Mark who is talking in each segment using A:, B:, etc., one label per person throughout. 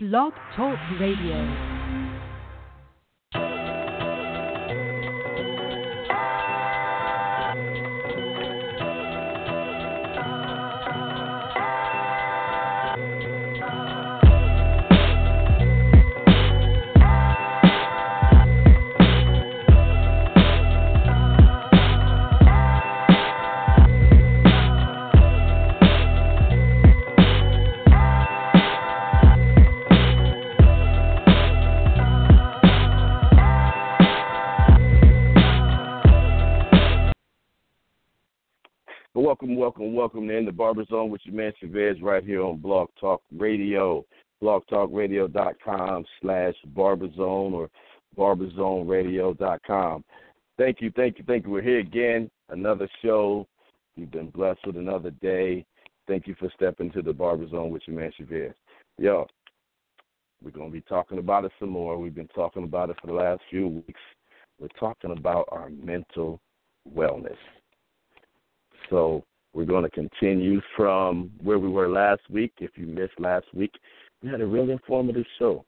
A: Blog Talk Radio.
B: Welcome, welcome, welcome to In the Barber Zone with your man Chavez right here on Blog Talk Radio. BlogTalkRadio.com slash barberzone or barberzoneradio.com. Thank you, thank you, thank you. We're here again, another show. You've been blessed with another day. Thank you for stepping to the Barber Zone with your man Chavez. Yo, we're going to be talking about it some more. We've been talking about it for the last few weeks. We're talking about our mental wellness. So we're going to continue from where we were last week. If you missed last week, we had a really informative show.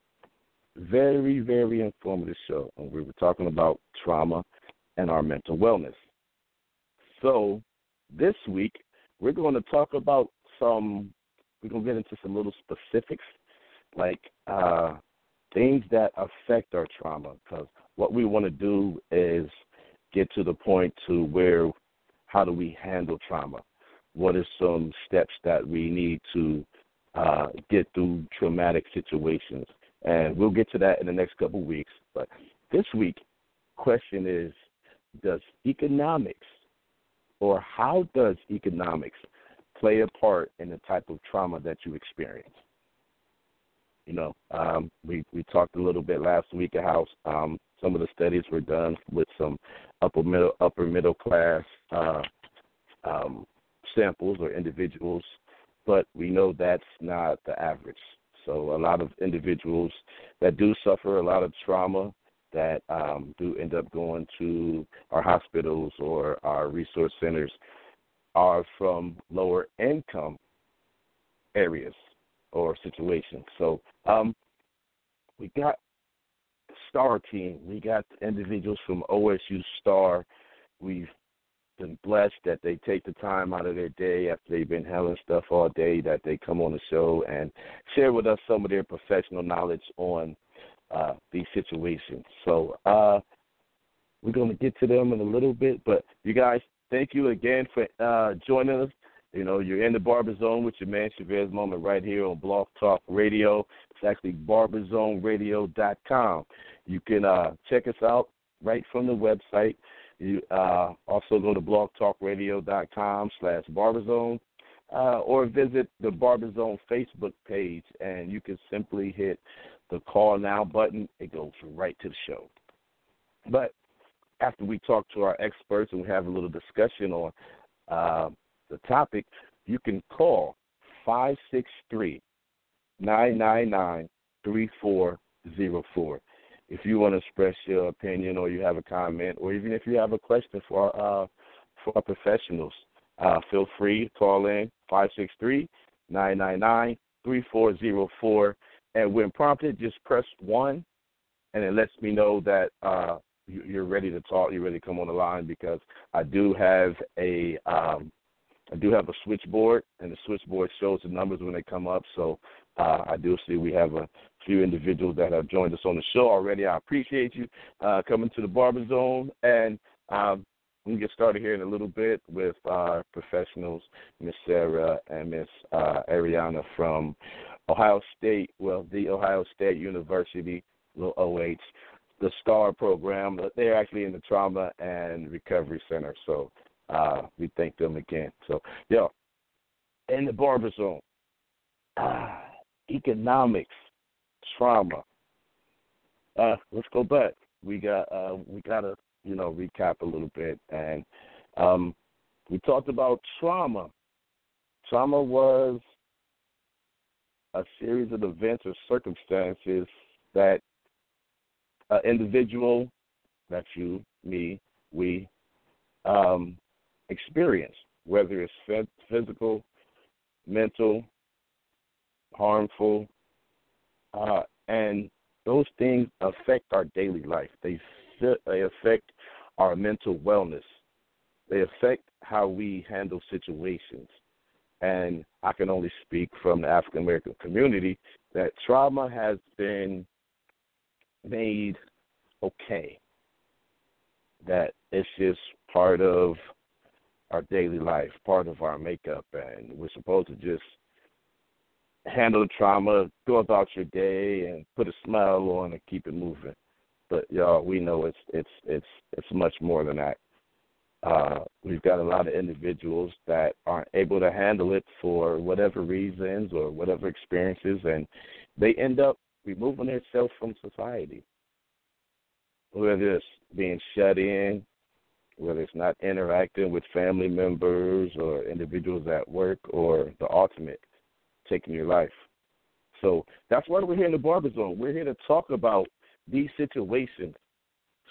B: Very, very informative show. And we were talking about trauma and our mental wellness. So this week, we're going to talk about some, we're going to get into some little specifics, like uh, things that affect our trauma. Because what we want to do is get to the point to where how do we handle trauma? What are some steps that we need to uh, get through traumatic situations? And we'll get to that in the next couple of weeks. But this week, question is, does economics or how does economics play a part in the type of trauma that you experience? You know, um, we we talked a little bit last week of how um, some of the studies were done with some upper middle upper middle class uh, um, samples or individuals, but we know that's not the average. So a lot of individuals that do suffer a lot of trauma that um, do end up going to our hospitals or our resource centers are from lower income areas or situations. So um, we got Star Team. We got individuals from OSU Star. We've been blessed that they take the time out of their day after they've been handling stuff all day that they come on the show and share with us some of their professional knowledge on uh, these situations. So uh, we're going to get to them in a little bit, but you guys, thank you again for uh, joining us. You know, you're in the Barber Zone with your man Chavez Moment right here on Blog Talk Radio. It's actually barberzoneradio.com. You can uh, check us out right from the website. You uh, also go to blogtalkradio.com slash barberzone uh, or visit the Barberzone Facebook page, and you can simply hit the call now button. It goes right to the show. But after we talk to our experts and we have a little discussion on uh, the topic, you can call 563 999 3404 if you want to express your opinion or you have a comment or even if you have a question for uh, for our professionals, uh, feel free to call in 563-999-3404 and when prompted just press 1 and it lets me know that uh, you're ready to talk, you're ready to come on the line because I do have a um, I do have a switchboard, and the switchboard shows the numbers when they come up. So uh, I do see we have a few individuals that have joined us on the show already. I appreciate you uh, coming to the Barber Zone, and um, we get started here in a little bit with our professionals, Miss Sara and Miss uh, Ariana from Ohio State, well, the Ohio State University, little OH, the STAR program. They're actually in the Trauma and Recovery Center, so uh, we thank them again. So, yo, in the Barber Zone, ah, economics trauma. Uh, let's go back. We got uh, we got to you know recap a little bit, and um, we talked about trauma. Trauma was a series of events or circumstances that an individual, that's you, me, we, um, experience, whether it's physical, mental, harmful, uh, and those things affect our daily life. They they affect our mental wellness. They affect how we handle situations. And I can only speak from the African American community that trauma has been made okay. That it's just part of our daily life, part of our makeup, and we're supposed to just handle the trauma, go about your day, and put a smile on and keep it moving. But y'all, we know it's it's it's it's much more than that. Uh, we've got a lot of individuals that aren't able to handle it for whatever reasons or whatever experiences, and they end up removing themselves from society. Whether it's being shut in, whether it's not interacting with family members or individuals at work, or the ultimate, taking your life. So that's why we're here in the Barber Zone. We're here to talk about these situations.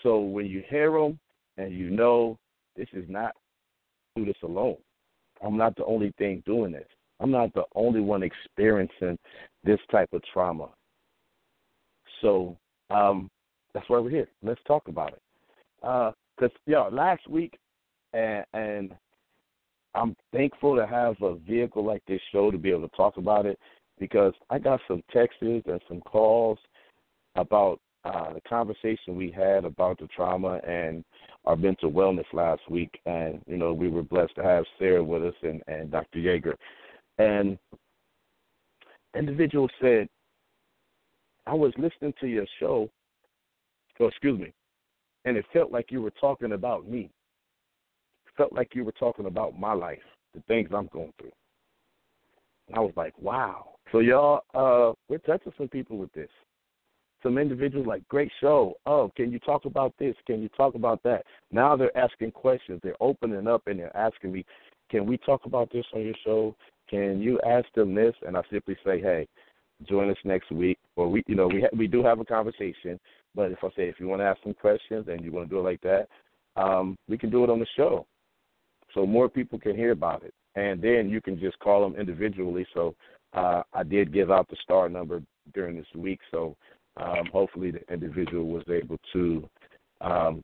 B: So when you hear them and you know this is not do this alone. I'm not the only thing doing this. I'm not the only one experiencing this type of trauma. So um, that's why we're here. Let's talk about it. Because uh, yeah, last week, and, and I'm thankful to have a vehicle like this show to be able to talk about it because I got some texts and some calls about uh, the conversation we had about the trauma and our mental wellness last week, and you know we were blessed to have Sara with us and, and Dr. Yeager, and individual said, "I was listening to your show, oh excuse me, and it felt like you were talking about me. Felt like you were talking about my life, the things I'm going through." And I was like, "Wow." So y'all, uh, we're touching some people with this some individuals like, great show. Oh, can you talk about this? Can you talk about that? Now they're asking questions. They're opening up and they're asking me, can we talk about this on your show? Can you ask them this? And I simply say, hey, join us next week. Or we, you know, we ha- we do have a conversation. But if I say if you want to ask some questions and you want to do it like that, um, we can do it on the show, so more people can hear about it. And then you can just call them individually. So uh, I did give out the star number during this week, so um, hopefully the individual was able to um,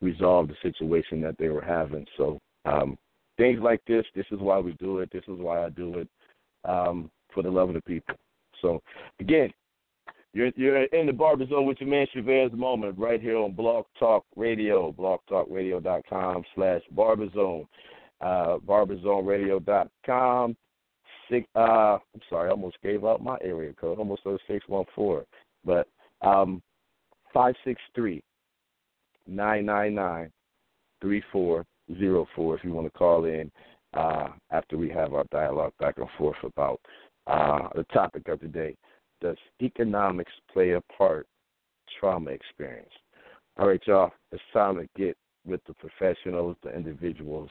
B: resolve the situation that they were having. So um, things like this, this is why we do it. This is why I do it um, for the love of the people. So again, you're you're in the barber zone with your man Chavez moment right here on Blog Talk Radio, blogtalkradio.com slash barberzone, uh, barberzoneradio.com. Six, uh, I'm sorry, I almost gave out my area code. Almost said six one four. But um, 563 999 3404 if you want to call in uh, after we have our dialogue back and forth about uh, the topic of the day. Does economics play a part trauma experience? All right, y'all, it's time to get with the professionals, the individuals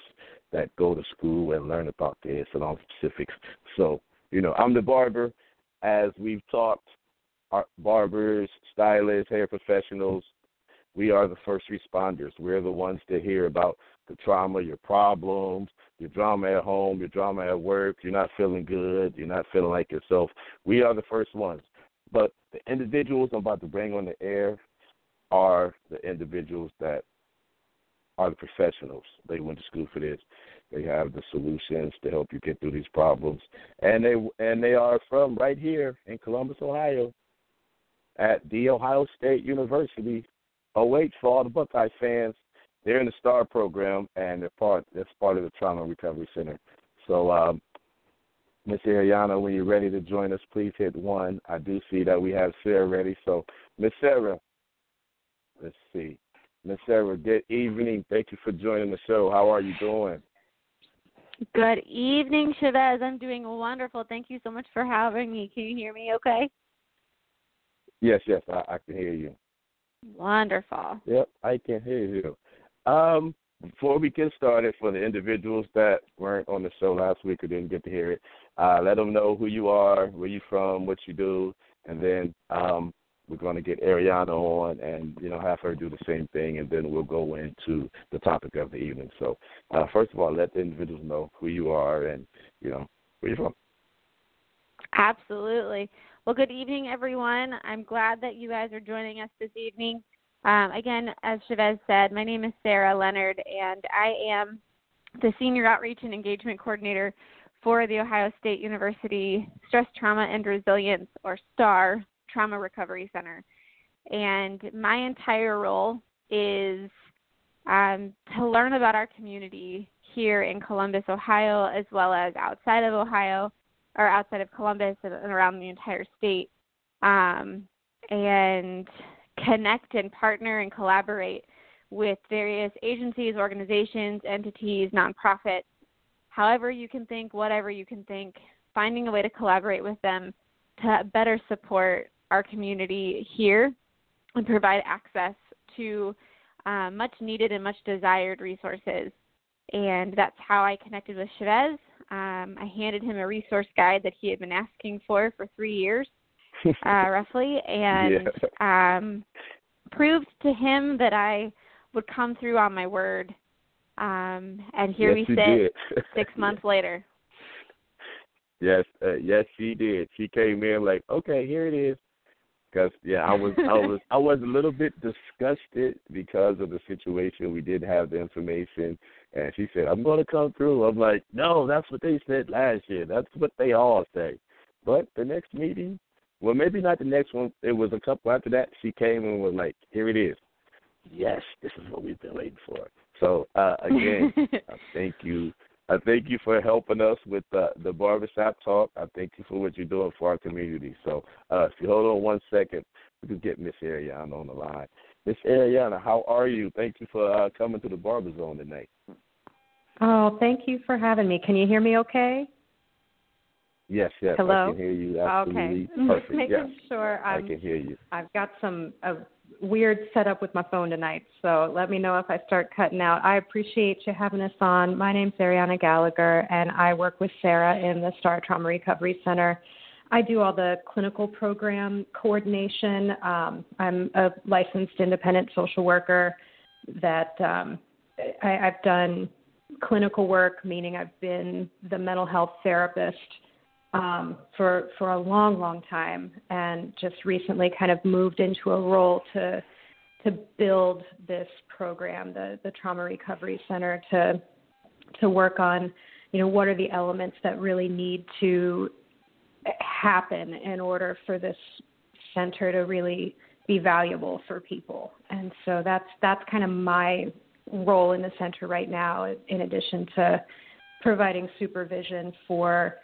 B: that go to school and learn about this and all the specifics. So, you know, I'm the barber. As we've talked, our barbers, stylists, hair professionals, we are the first responders. We're the ones to hear about the trauma, your problems, your drama at home, your drama at work. You're not feeling good. You're not feeling like yourself. We are the first ones. But the individuals I'm about to bring on the air are the individuals that are the professionals. They went to school for this. They have the solutions to help you get through these problems, and they and they are from right here in Columbus, Ohio at the Ohio State University. OH for all the Buckeye fans. They're in the STAR program and they're part that's part of the Trauma Recovery Center. So um Miss Ariana, when you're ready to join us, please hit one. I do see that we have Sara ready. So Miss Sara, let's see. Miss Sara, good evening. Thank you for joining the show. How are you doing?
C: Good evening, Chavez. I'm doing wonderful. Thank you so much for having me. Can you hear me okay?
B: Yes, yes, I, I can hear you.
C: Wonderful.
B: Yep, I can hear you. Um, before we get started, for the individuals that weren't on the show last week or didn't get to hear it, uh, let them know who you are, where you're from, what you do, and then um, we're going to get Ariana on and you know have her do the same thing, and then we'll go into the topic of the evening. So, uh, first of all, let the individuals know who you are and you know where you're from.
C: Absolutely. Well, good evening, everyone. I'm glad that you guys are joining us this evening. Um, again, as Chavez said, my name is Sara Leonard, and I am the Senior Outreach and Engagement Coordinator for the Ohio State University Stress, Trauma, and Resilience, or STAR, Trauma Recovery Center. And my entire role is um, to learn about our community here in Columbus, Ohio, as well as outside of Ohio or outside of Columbus and, around the entire state, um, and connect and partner and collaborate with various agencies, organizations, entities, nonprofits, however you can think, whatever you can think, finding a way to collaborate with them to better support our community here and provide access to um, much needed and much desired resources. And that's how I connected with Chavez. Um, I handed him a resource guide that he had been asking for for three years, uh, roughly, and yeah. um, proved to him that I would come through on my word. Um, and here
B: yes,
C: we sit six months later.
B: Yes, uh, yes, she did. She came in like, okay, here it is. Because yeah, I was, I was, I was a little bit disgusted because of the situation. We didn't have the information, and she said, "I'm going to come through." I'm like, "No, that's what they said last year. That's what they all say." But the next meeting, well, maybe not the next one. It was a couple after that. She came and was like, "Here it is. Yes, this is what we've been waiting for." So uh, again, uh, thank you. I thank you for helping us with uh, the barbershop talk. I thank you for what you're doing for our community. So uh, if you hold on one second, we can get Miss Ariana on the line. Miss Ariana, how are you? Thank you for uh, coming to the Barber Zone tonight.
D: Oh, thank you for having me. Can you hear me okay?
B: Yes, yes.
D: Hello?
B: I can hear you absolutely
D: okay.
B: perfect.
D: Making
B: yes.
D: sure I'm,
B: I can hear you.
D: I've got some a weird setup with my phone tonight, so let me know if I start cutting out. I appreciate you having us on. My name's Ariana Gallagher, and I work with Sara in the Star Trauma Recovery Center. I do all the clinical program coordination. Um, I'm a licensed independent social worker that um, I, I've done clinical work, meaning I've been the mental health therapist um, for for a long, long time, and just recently kind of moved into a role to to build this program, the the Trauma Recovery Center, to to work on, you know, what are the elements that really need to happen in order for this center to really be valuable for people. And so that's that's kind of my role in the center right now, in addition to providing supervision for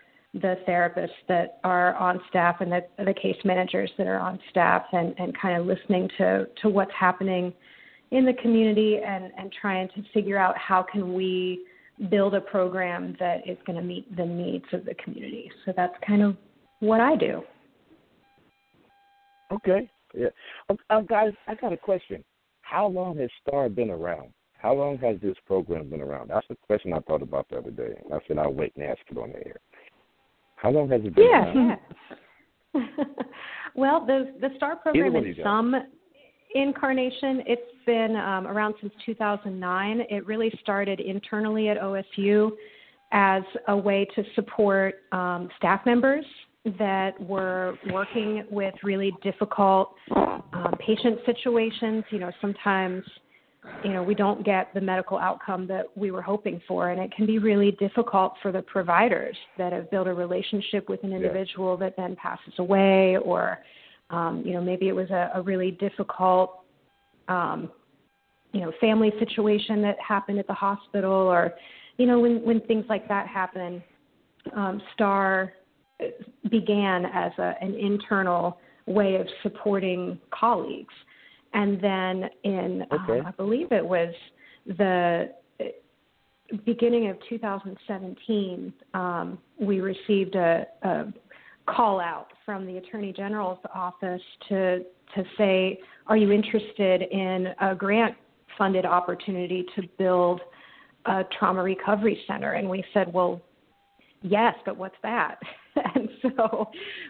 D: the therapists that are on staff and the, the case managers that are on staff and, and kind of listening to, to what's happening in the community and, and trying to figure out how can we build a program that is going to meet the needs of the community. So that's kind of what I do.
B: Okay. Yeah. Um, uh, guys, I got a question. How long has STAR been around? How long has this program been around? That's a question I thought about the other day. I said I'll wait and ask it on the air. How long has it been?
D: Yeah, yeah. well, the the STAR program in some incarnation, it's been um, around since 2009. It really started internally at OSU as a way to support um, staff members that were working with really difficult um, patient situations. You know, sometimes you know we don't get the medical outcome that we were hoping for and it can be really difficult for the providers that have built a relationship with an individual yeah. that then passes away or um, you know maybe it was a, a really difficult um, you know family situation that happened at the hospital or you know when when things like that happen um, star began as a, an internal way of supporting colleagues and then in
B: uh, okay.
D: uh, I believe it was the beginning of 2017, um, we received a, a call out from the Attorney General's office to to say, "Are you interested in a grant funded opportunity to build a trauma recovery center?" And we said, "Well, yes, but what's that?" and so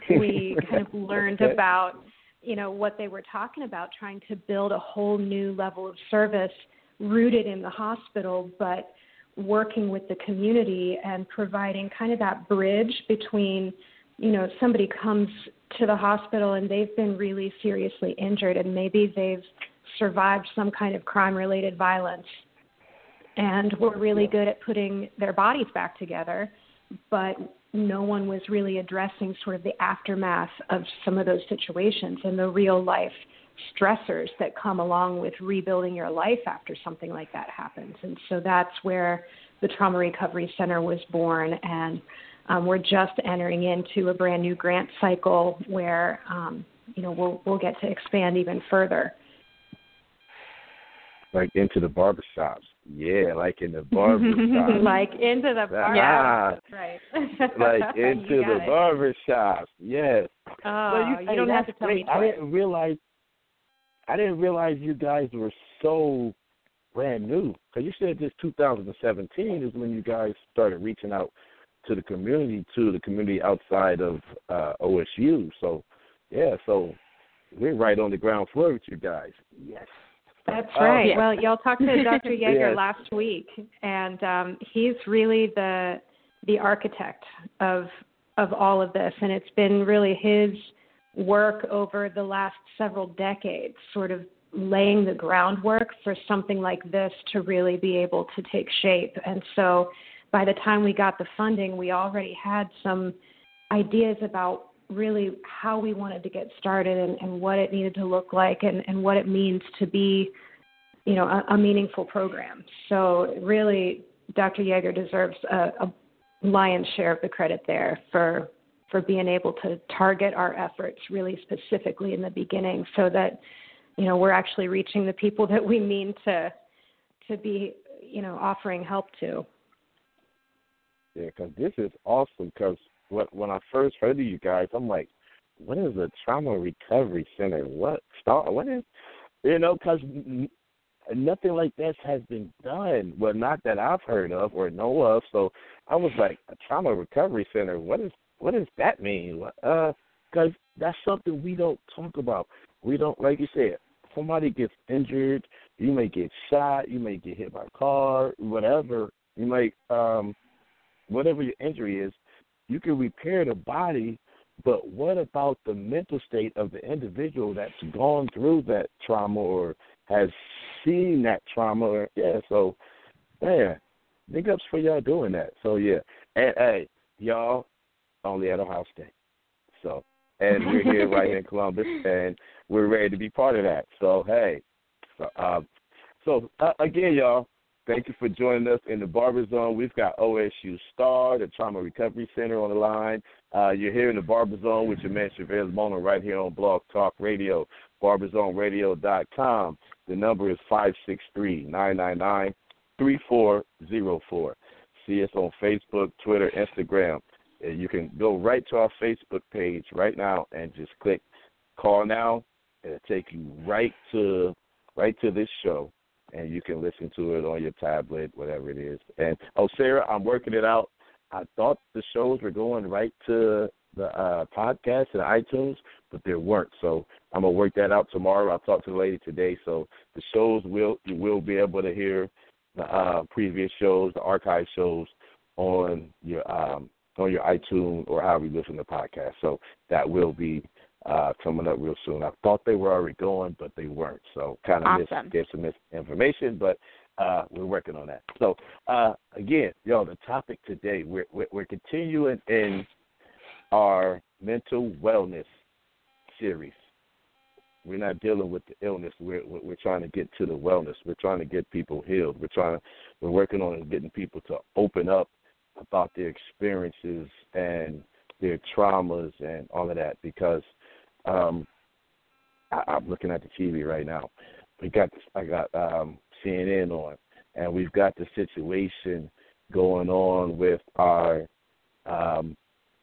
D: we kind of learned
B: okay.
D: about you know what they were talking about trying to build a whole new level of service rooted in the hospital but working with the community and providing kind of that bridge between you know somebody comes to the hospital and they've been really seriously injured and maybe they've survived some kind of crime related violence. And we're really good at putting their bodies back together but no one was really addressing sort of the aftermath of some of those situations and the real life stressors that come along with rebuilding your life after something like that happens. And so that's where the Trauma Recovery Center was born. And um, we're just entering into a brand new grant cycle where, um, you know, we'll, we'll get to expand even further.
B: Like into the barbershops. Yeah, like in the barbershops.
D: like into the barbershops.
B: Ah, right. like into the barbershops. Yes.
D: Oh,
B: you,
D: you don't have to tell
B: great.
D: me.
B: I didn't realize I didn't realize you guys were so brand new. Because you said this 2017 is when you guys started reaching out to the community, to the community outside of uh, OSU. So, yeah, so we're right on the ground floor with you guys. Yes.
D: That's right.
C: Um,
D: well, y'all talked to Dr. Yeager
B: Yes.
D: last week, and um, he's really the the architect of of all of this, and it's been really his work over the last several decades, sort of laying the groundwork for something like this to really be able to take shape. And so, by the time we got the funding, we already had some ideas about really how we wanted to get started and, and what it needed to look like and, and what it means to be you know a, a meaningful program so really dr yeager deserves a, a lion's share of the credit there for for being able to target our efforts really specifically in the beginning so that you know we're actually reaching the people that we mean to to be you know offering help to
B: Yeah, because this is awesome. Because what when I first heard of you guys, I'm like, what is a trauma recovery center? What start? What is you know? Because nothing like this has been done. Well, not that I've heard of or know of. So I was like, a trauma recovery center. What is what does that mean? What- Uh, because that's something we don't talk about. We don't, like you said, somebody gets injured, you may get shot, you may get hit by a car, whatever. You might, um, whatever your injury is, you can repair the body. But what about the mental state of the individual that's gone through that trauma or has seen that trauma? Or, yeah, so, man, big ups for y'all doing that. So, yeah. And, hey, y'all, only at Ohio State. So, and we're here right here in Columbus, and we're ready to be part of that. So, hey, so, um, so uh, again, y'all, thank you for joining us in the Barber Zone. We've got OSU Star, the Trauma Recovery Center, on the line. Uh, you're here in the Barber Zone with your man Chavez Mona right here on Blog Talk Radio, barberzoneradio.com. The number is five six three nine nine nine three four zero four. See us on Facebook, Twitter, Instagram. And you can go right to our Facebook page right now and just click call now. It'll take you right to right to this show and you can listen to it on your tablet, whatever it is. And oh Sara, I'm working it out. I thought the shows were going right to the uh podcast and iTunes, but they weren't. So I'm gonna work that out tomorrow. I'll talk to the lady today. So the shows will you will be able to hear the uh previous shows, the archive shows on your um on your iTunes or however you listen to podcast. So that will be uh, coming up real soon. I thought they were already going, but they weren't. So kind of
C: Awesome.
B: missed, gave some misinformation, but uh, we're working on that. So uh, again, yo, the topic today we're, we're we're continuing in our mental wellness series. We're not dealing with the illness. We're we're we're trying to get to the wellness. We're trying to get people healed. We're trying. to We're working on getting people to open up about their experiences and their traumas and all of that because um I, I'm looking at the TV right now. We got this, I got um CNN on and we've got the situation going on with our um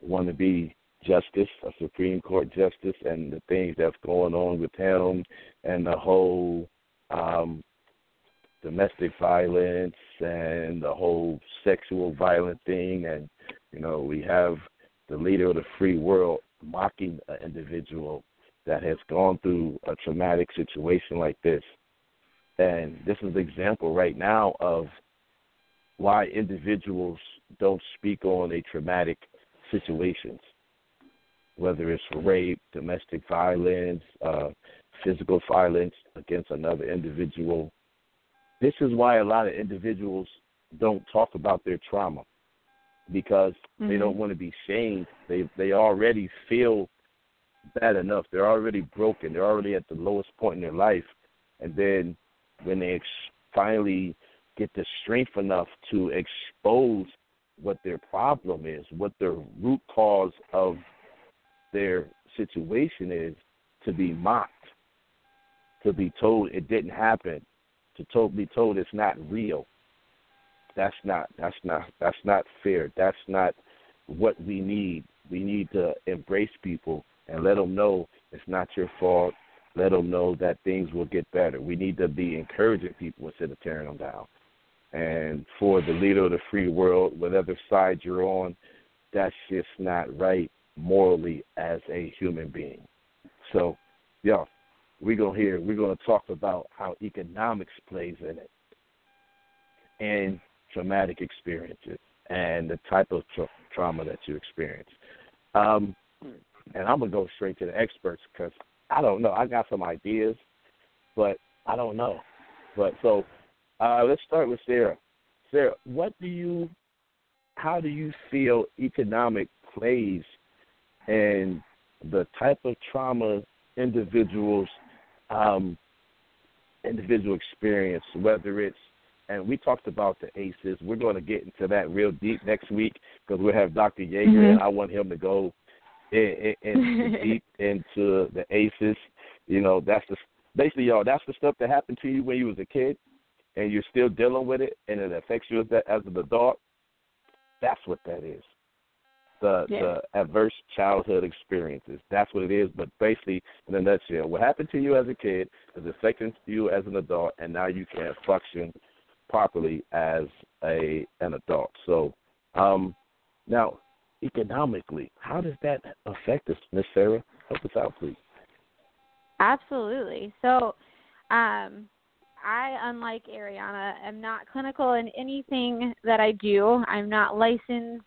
B: wannabe justice, a Supreme Court justice and the things that's going on with him and the whole um domestic violence and the whole sexual violent thing and you know we have the leader of the free world mocking an individual that has gone through a traumatic situation like this and this is an example right now of why individuals don't speak on a traumatic situations whether it's rape, domestic violence, uh, physical violence against another individual. This is why a lot of individuals don't talk about their trauma because mm-hmm. they don't want to be shamed. They they already feel bad enough. They're already broken. They're already at the lowest point in their life, and then when they ex- finally get the strength enough to expose what their problem is, what the root cause of their situation is, to be mocked, to be told it didn't happen, to to- be told it's not real. That's not that's not that's not fair. That's not what we need. We need to embrace people and let them know it's not your fault. Let them know that things will get better. We need to be encouraging people instead of tearing them down. And for the leader of the free world, whatever side you're on, that's just not right morally as a human being. So, yeah, we're gonna hear we're gonna talk about how economics plays in it, and traumatic experiences, and the type of tra- trauma that you experience. Um, and I'm gonna go straight to the experts because I don't know. I got some ideas, but I don't know. But so uh, let's start with Sara. Sara, what do you, how do you feel economic plays in the type of trauma individuals, um, individual experience, whether it's and we talked about the ACEs. We're going to get into that real deep next week because we'll have Dr. Yeager, mm-hmm. and I want him to go in, in, in deep into the ACEs. You know, that's the basically y'all. That's the stuff that happened to you when you was a kid, and you're still dealing with it, and it affects you as, that, as an adult. That's what that is. The yeah. the adverse childhood experiences. That's what it is. But basically, in a nutshell, what happened to you as a kid is affecting you as an adult, and now you can't function properly as a an adult. So, um, now economically. How does that affect us, Miss Sara? Help us out, please.
C: Absolutely. So, um, I, unlike Ariana, am not clinical in anything that I do. I'm not licensed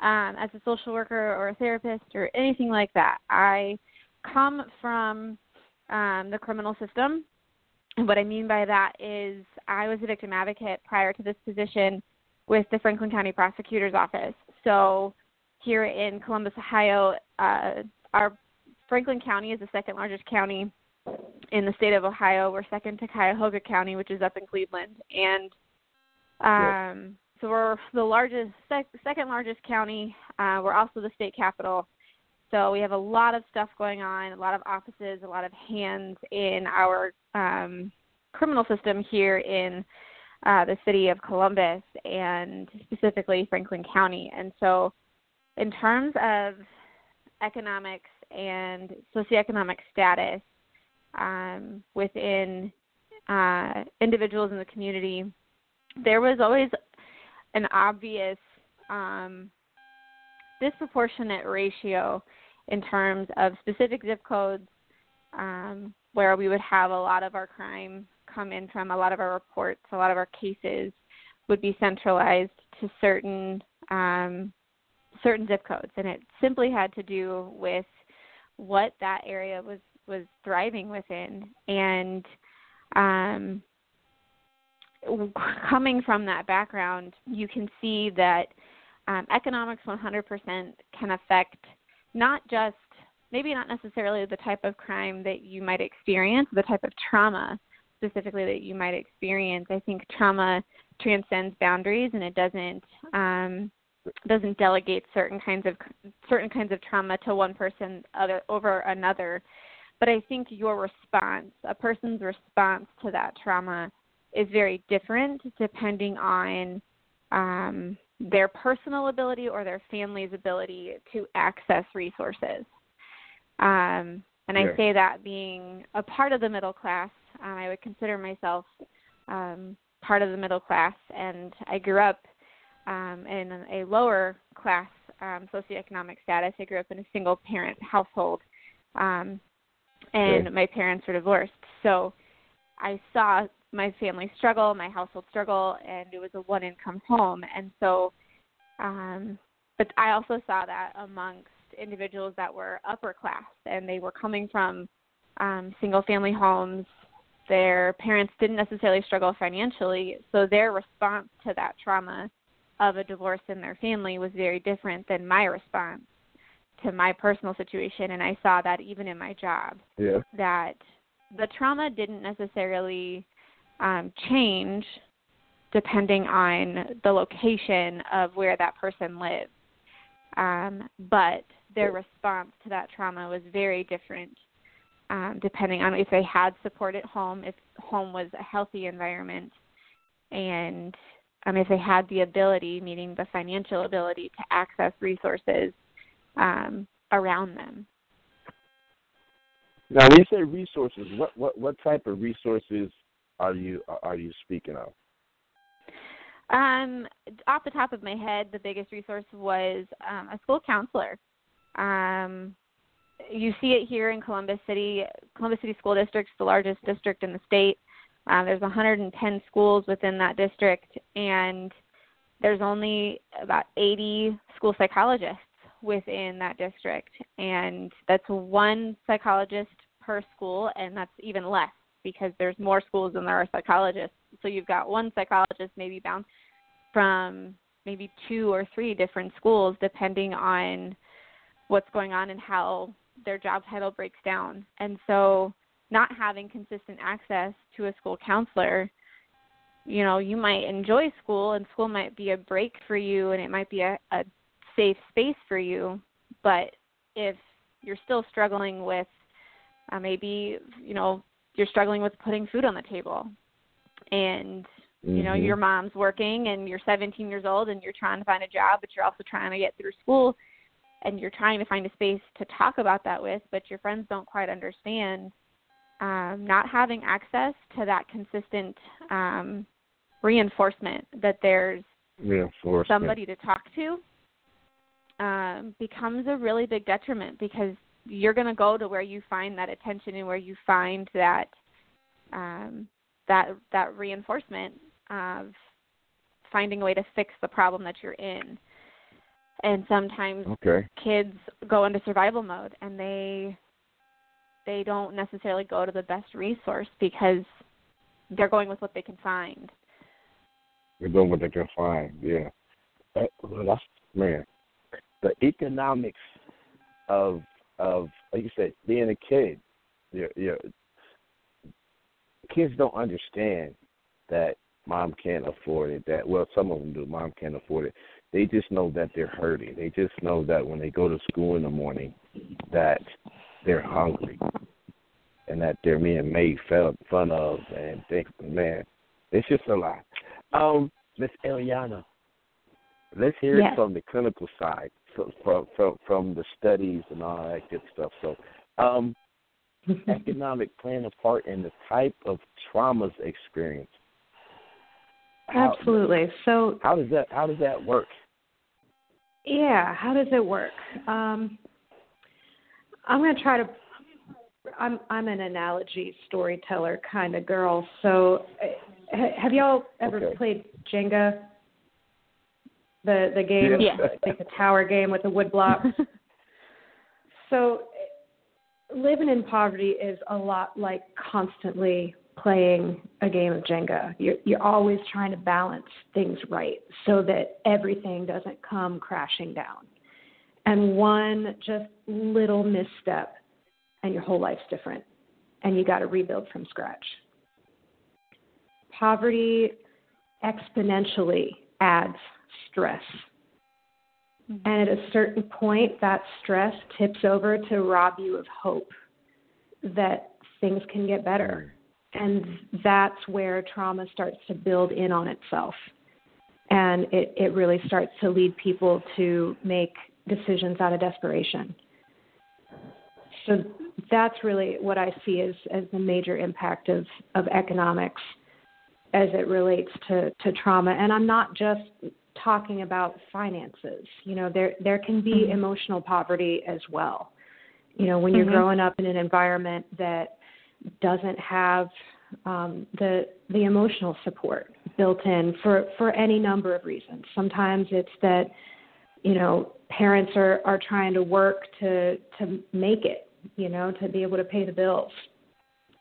C: um, as a social worker or a therapist or anything like that. I come from um, the criminal system. What I mean by that is I was a victim advocate prior to this position with the Franklin County Prosecutor's Office. So here in Columbus, Ohio. Uh, our Franklin County is the second largest county in the state of Ohio. We're second to Cuyahoga County, which is up in Cleveland, and um, so we're the largest, sec- second largest county. Uh, we're also the state capital. So we have a lot of stuff going on, a lot of offices, a lot of hands in our um, criminal system here in uh, the city of Columbus and specifically Franklin County. And so in terms of economics and socioeconomic status um, within uh, individuals in the community, there was always an obvious um, disproportionate ratio in terms of specific zip codes um, where we would have a lot of our crime come in from, a lot of our reports, a lot of our cases would be centralized to certain um, certain zip codes, and it simply had to do with what that area was was thriving within, and um, coming from that background, you can see that um, economics 100% can affect not just maybe not necessarily the type of crime that you might experience, the type of trauma specifically that you might experience. I think trauma transcends boundaries and it doesn't um, doesn't delegate certain kinds of certain kinds of trauma to one person other over another but i think your response a person's response to that trauma is very different depending on um, their personal ability or their family's ability to access resources um, and i say that being a part of the middle class um, i would consider myself um, part of the middle class and i grew up um, in a lower class um, socioeconomic status. I grew up in a single parent household, um, and okay. my parents were divorced. So I saw my family struggle, my household struggle, and it was a one income home. And so, um, but I also saw that amongst individuals that were upper class and they were coming from um, single family homes. Their parents didn't necessarily struggle financially, so their response to that trauma of a divorce in their family was very different than my response to my personal situation and I saw that even in my job.
B: Yeah.
C: That the trauma didn't necessarily um change depending on the location of where that person lives. Um, but their response to that trauma was very different um, depending on if they had support at home, if home was a healthy environment, and um, if they had the ability, meaning the financial ability, to access resources um, around them.
B: Now, when you say resources, what what what type of resources are you are you speaking of?
C: Um, off the top of my head, the biggest resource was um, a school counselor. Um, you see it here in Columbus City. Columbus City School District is the largest district in the state. Um, there's 110 schools within that district, and there's only about 80 school psychologists within that district, and that's one psychologist per school, and that's even less because there's more schools than there are psychologists. So you've got one psychologist maybe bound from maybe two or three different schools depending on what's going on and how their job title breaks down. And so not having consistent access to a school counselor, you know, you might enjoy school and school might be a break for you and it might be a, a safe space for you, but if you're still struggling with uh, maybe, you know, you're struggling with putting food on the table and you know
B: Mhm.
C: your mom's working and you're 17 years old and you're trying to find a job but you're also trying to get through school and you're trying to find a space to talk about that with but your friends don't quite understand um, not having access to that consistent um, reinforcement that there's
B: reinforcement.
C: somebody to talk to um, becomes a really big detriment because you're going to go to where you find that attention and where you find that um, that that reinforcement of finding a way to fix the problem that you're in. And sometimes
B: Okay.
C: kids go into survival mode and they they don't necessarily go to the best resource because they're going with what they can find.
B: They're doing what they can find. Yeah. That, well, that's man. The economics of of like you said, being a kid. Yeah. Kids don't understand that mom can't afford it. That well, some of them do. Mom can't afford it. They just know that they're hurting. They just know that when they go to school in the morning, that they're hungry, and that they're being made fun fun of, and think, man, it's just a lot. Um, Miss Eliana, let's hear
D: Yes.
B: it from the clinical side, so, from from from the studies and all that good stuff. So, um, economic playing a part in the type of traumas experienced. How-
D: Absolutely. So
B: How does that How does that work?
D: Yeah, how does it work? Um, I'm going to try to. I'm I'm an analogy storyteller kind of girl. So, ha- have y'all ever
B: Okay.
D: played Jenga? The the game,
C: Yes.
D: like the tower game with the wood blocks. so, living in poverty is a lot like constantly playing a game of Jenga. You're you're always trying to balance things right so that everything doesn't come crashing down. And one just little misstep and your whole life's different and you got to rebuild from scratch. Poverty exponentially adds stress. Mm-hmm. And at a certain point, that stress tips over to rob you of hope that things can get better. Mm-hmm. And that's where trauma starts to build in on itself. And it, it really starts to lead people to make decisions out of desperation. So that's really what I see as, as the major impact of, of economics as it relates to, to trauma. And I'm not just talking about finances. You know, there there can be
C: Mhm.
D: emotional poverty as well. You know, when you're
C: Mhm.
D: growing up in an environment that doesn't have um, the the emotional support built in for for any number of reasons. Sometimes it's that you know, parents are are trying to work to to make it, you know, to be able to pay the bills.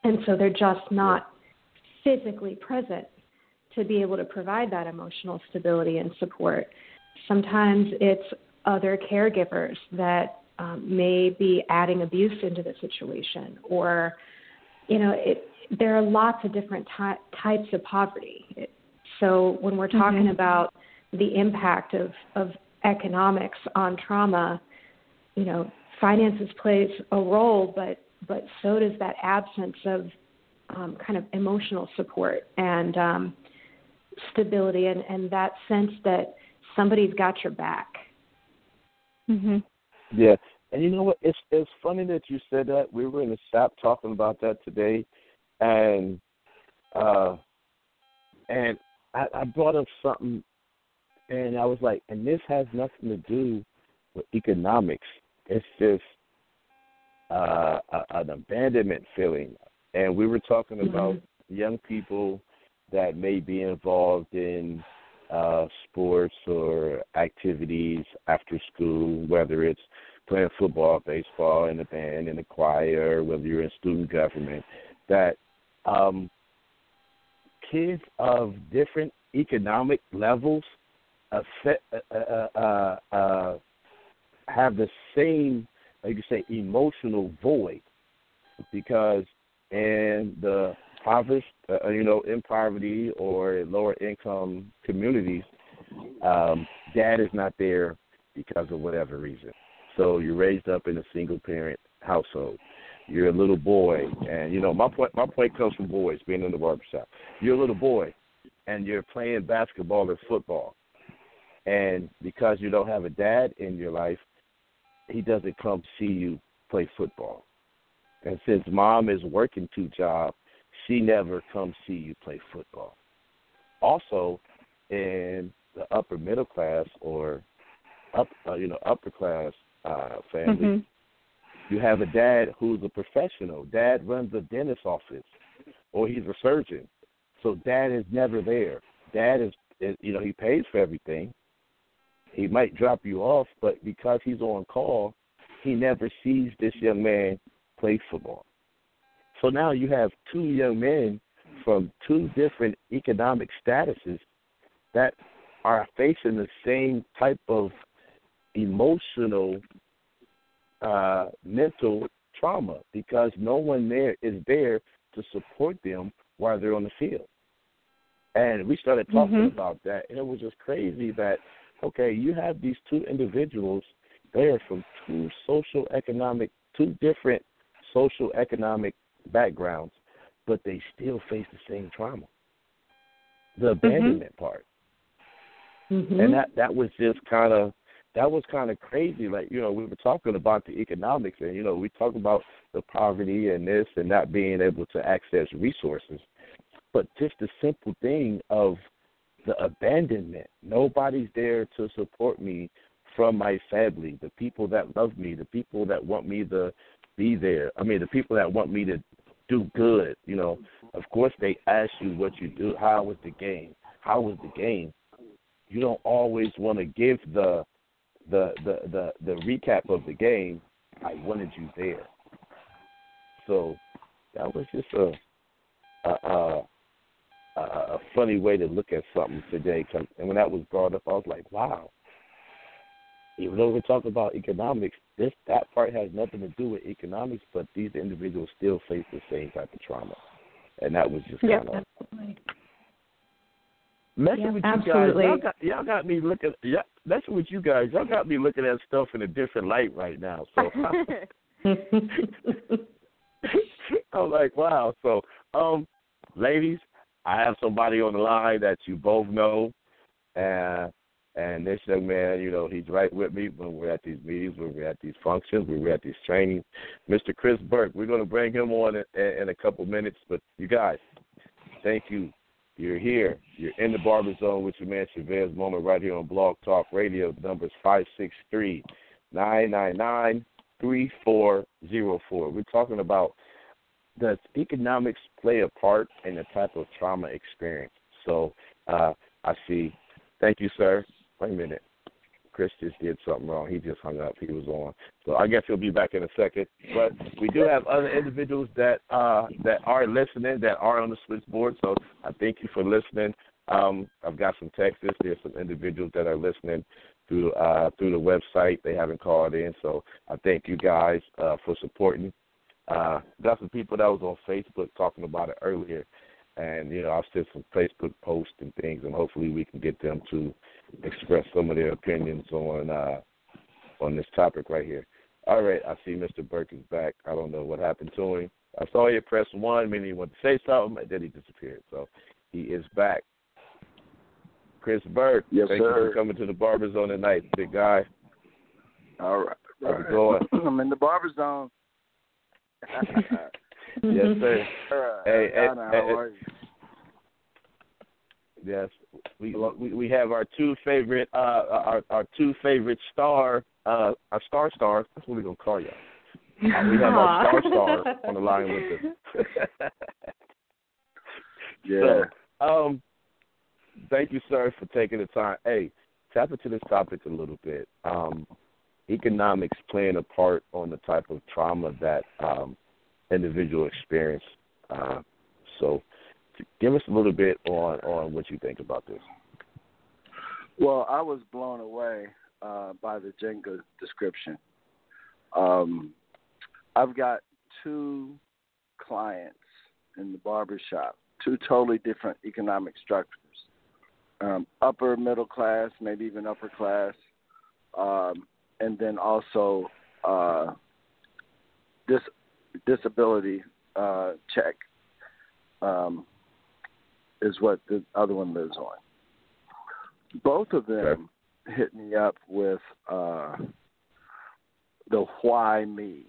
D: And so they're just not physically present to be able to provide that emotional stability and support. Sometimes it's other caregivers that um, may be adding abuse into the situation, or you know, it, there are lots of different ty- types of poverty. It, so when we're talking mm-hmm. about the impact of, of economics on trauma, you know, finances plays a role, but but so does that absence of um, kind of emotional support and um, stability, and, and that sense that somebody's got your back.
C: Mhm.
B: Yeah, and you know what? It's it's funny that you said that. We were in the shop talking about that today, and uh, and I, I brought up something, and I was like, and this has nothing to do with economics. It's just uh, an abandonment feeling, and we were talking mm-hmm. about young people that may be involved in uh, sports or activities after school, whether it's playing football, baseball, in the band, in the choir, whether you're in student government, that um, kids of different economic levels affect, uh, uh, uh, uh, have the same, like you say, emotional void because in the impoverished, uh, you know, in poverty or lower income communities, um, dad is not there because of whatever reason. So you're raised up in a single parent household. You're a little boy, and you know my point. My point comes from boys being in the barbershop. You're a little boy, and you're playing basketball or football, and because you don't have a dad in your life, he doesn't come see you play football. And since mom is working two jobs, she never comes see you play football. Also, in the upper middle class or up, uh, you know, upper class uh, family, mm-hmm. you have a dad who's a professional. Dad runs a dentist office, or he's a surgeon. So dad is never there. Dad is, is you know, he pays for everything. He might drop you off, but because he's on call, he never sees this young man play football. So now you have two young men from two different economic statuses that are facing the same type of emotional, uh, mental trauma because no one there is there to support them while they're on the field. And we started talking mm-hmm. about that, and it was just crazy that okay, you have these two individuals. They are from two social economic, two different social economic backgrounds, but they still face the same trauma. The mm-hmm. abandonment mm-hmm. part. Mm-hmm. And that that was just kind of that was kind of crazy. Like you know, we were talking about the economics, and you know, we talk about the poverty and this and not being able to access resources, but just the simple thing of the abandonment. Nobody's there to support me from my family, the people that love me, the people that want me to be there. I mean, the people that want me to do good. You know, of course they ask you what you do. How was the game? How was the game? You don't always want to give the the the the, the recap of the game. I wanted you there. So that was just a a, a, a funny way to look at something today. And when that was brought up, I was like, wow. Even though we're talking about economics, this that part has nothing to do with economics, but these individuals still face the same type of trauma, and that was just
D: yep,
B: kind
D: of.
B: Messing
D: yep,
B: with you
D: absolutely.
B: guys. Y'all got, y'all got me looking. Yeah, messing with you guys. Y'all got me looking at stuff in a different light right now. So I'm like, wow. So, um, ladies, I have somebody on the line that you both know, and and this young man, you know, he's right with me when we're at these meetings, when we're at these functions, when we're at these trainings. Mr. Chris Burke, we're going to bring him on in, in a couple minutes. But you guys, thank you. You're here. You're in the Barber Zone with your man Chavez Moment right here on Blog Talk Radio. The number is 563 999 3404. We're talking about does economics play a part in the type of trauma experience? So uh, I see. Thank you, sir. Wait a minute. Chris just did something wrong. He just hung up. He was on. So I guess he'll be back in a second. But we do have other individuals that uh that are listening, that are on the switchboard. So I thank you for listening. Um, I've got some texts. There's some individuals that are listening through uh through the website. They haven't called in. So I thank you guys uh for supporting. Uh got some people that was on Facebook talking about it earlier and you know I've sent some Facebook posts and things, and hopefully we can get them to express some of their opinions on uh, on this topic right here. All right, I see Mr. Burke is back. I don't know what happened to him. I saw you press one, meaning he wanted to say something, and then he disappeared. So he is back. Chris Burke,
E: yes,
B: thank
E: sir.
B: you for coming to the Barber Zone tonight, big guy.
E: All right.
B: How's it going?
E: I'm in the barber zone.
B: yes, sir.
E: Uh,
B: Hey, hey,
E: Donna,
B: hey,
E: how are you?
B: Yes, we we we have our two favorite uh our our two favorite star uh our star stars. That's what we're gonna call y'all. Uh, we have our star star on the line with us.
E: Yeah.
B: So, um, thank you, sir, for taking the time. Hey, tap into this topic a little bit. Um, economics playing a part on the type of trauma that um, individual experience. Uh, so, to give us a little bit on on what you think about this.
E: Well, I was blown away uh, by the Jenga description. Um, I've got two clients in the barbershop, two totally different economic structures. Um, upper middle class, maybe even upper class, um, and then also uh, dis- disability uh, check um, is what the other one lives on. Both of them hit me up with uh the why me.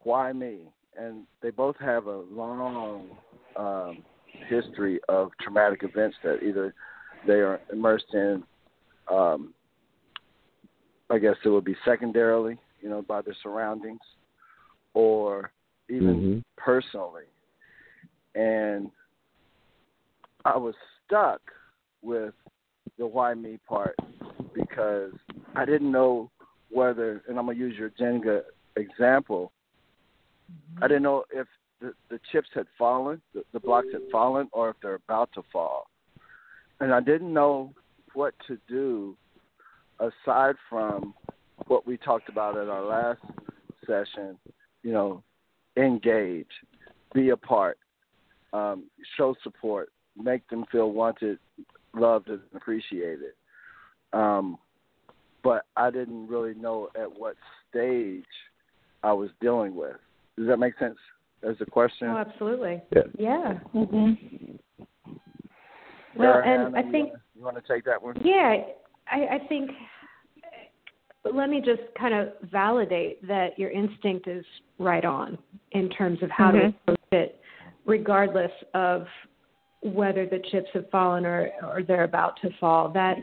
E: Why me? And they both have a long um history of traumatic events that either they are immersed in um i guess it would be secondarily you know by their surroundings or even
B: Mhm.
E: personally. And i was stuck with the why me part because I didn't know whether, and I'm gonna use your Jenga example. I didn't know if the, the chips had fallen, the, the blocks had fallen, or if they're about to fall, and I didn't know what to do aside from what we talked about at our last session. You know, engage, be a part, um, show support, make them feel wanted, loved, and appreciated. Um, but I didn't really know at what stage I was dealing with. Does that make sense as a question?
D: Oh, absolutely.
B: Yeah.
D: Yeah.
C: Mhm.
D: Well,
E: Sara,
D: and
E: Hannah,
D: I think
E: you wanna, you want to take that one?
D: Yeah, I, I think. Let me just kind of validate that your instinct is right on in terms of how to
C: Mhm.
D: approach it, regardless of whether the chips have fallen or, or they're about to fall. That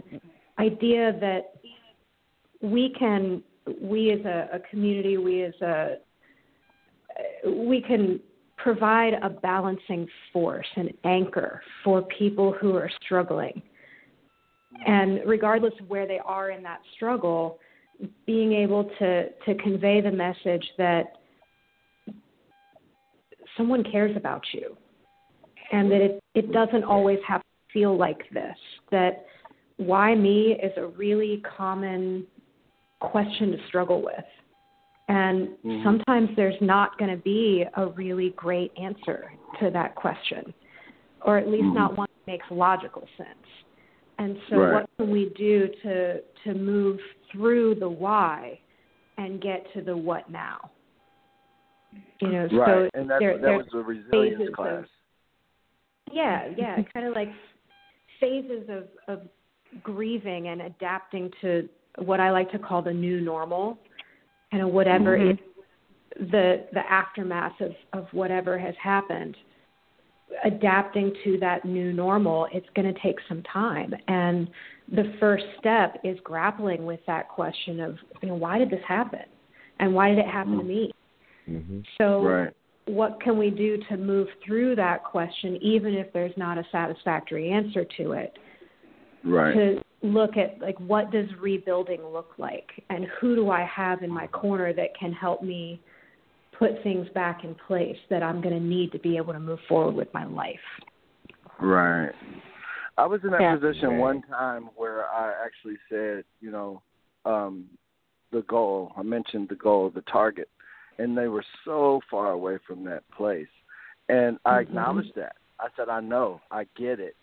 D: idea that we can, we as a, a community, we as a, we can provide a balancing force, an anchor for people who are struggling. And regardless of where they are in that struggle, being able to, to convey the message that someone cares about you and that it, it doesn't always have to feel like this. That why me is a really common question to struggle with. And
E: Mhm.
D: sometimes there's not going to be a really great answer to that question, or at least
E: Mhm.
D: not one that makes logical sense. And so,
E: Right.
D: what can we do to to move through the why and get to the what now? You know,
E: Right,
D: so
E: and that,
D: there,
E: that was the resilience
D: phases of-
E: class.
D: Yeah, yeah, kind of like phases of of grieving and adapting to what I like to call the new normal, kind of whatever
C: Mhm.
D: is the the aftermath of of whatever has happened. Adapting to that new normal, it's going to take some time, and the first step is grappling with that question of, you know, why did this happen, and why did it happen to
E: Mm.
D: me?
B: Mm-hmm.
D: So
E: Right.
D: What can we do to move through that question, even if there's not a satisfactory answer to it?
E: Right.
D: To look at like what does rebuilding look like and who do I have in my corner that can help me put things back in place that I'm going to need to be able to move forward with my life.
E: Right. I was in that
D: Yeah.
E: position one time where I actually said, you know, um, the goal. I mentioned the goal, the target, and they were so far away from that place. And I
D: Mhm.
E: acknowledged that. I said, I know, I get it.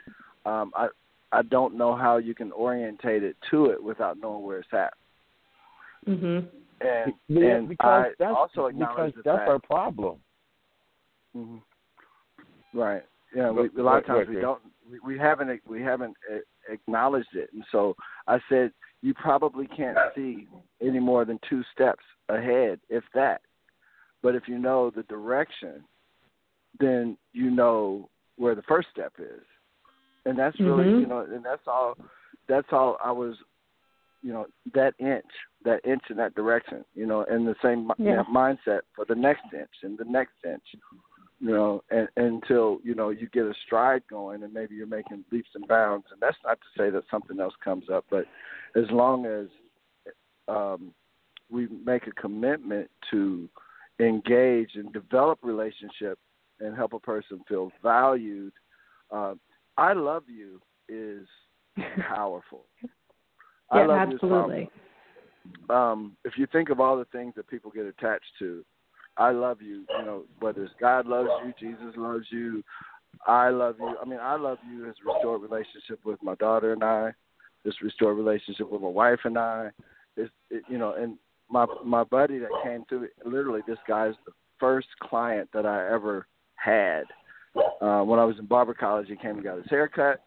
E: Um, I I don't know how you can orientate it to it without knowing where it's at.
D: Mhm.
E: And
B: Yeah,
E: and
B: because
E: I
B: that's,
E: also acknowledge
B: because that's
E: fact.
B: our problem.
E: hmm Right. Yeah.
B: Go-
E: We, a lot of
B: go-
E: times
B: go
E: we don't. We, we haven't. We haven't uh, acknowledged it, and so I said you probably can't see any more than two steps ahead, if that. But if you know the direction, then you know where the first step is, and that's really
D: Mhm.
E: you know, and that's all. That's all I was, you know, that inch, that inch in that direction, you know, and the same
D: Yeah.
E: mindset for the next inch and the next inch you know, and, until you know you get a stride going, and maybe you're making leaps and bounds. And that's not to say that something else comes up, but as long as um, we make a commitment to engage and develop relationship and help a person feel valued, uh, I love you is powerful. I
D: Yeah,
E: love you is powerful
D: absolutely.
E: um, if you think of all the things that people get attached to, I love you, you know, whether it's God loves you, Jesus loves you, I love you. I mean, I love you has restored relationship with my daughter and I, this restored relationship with my wife and I. It's, it, you know, and my my buddy that came through, literally, this guy's the first client that I ever had. Uh, when I was in barber college, he came and got his hair cut,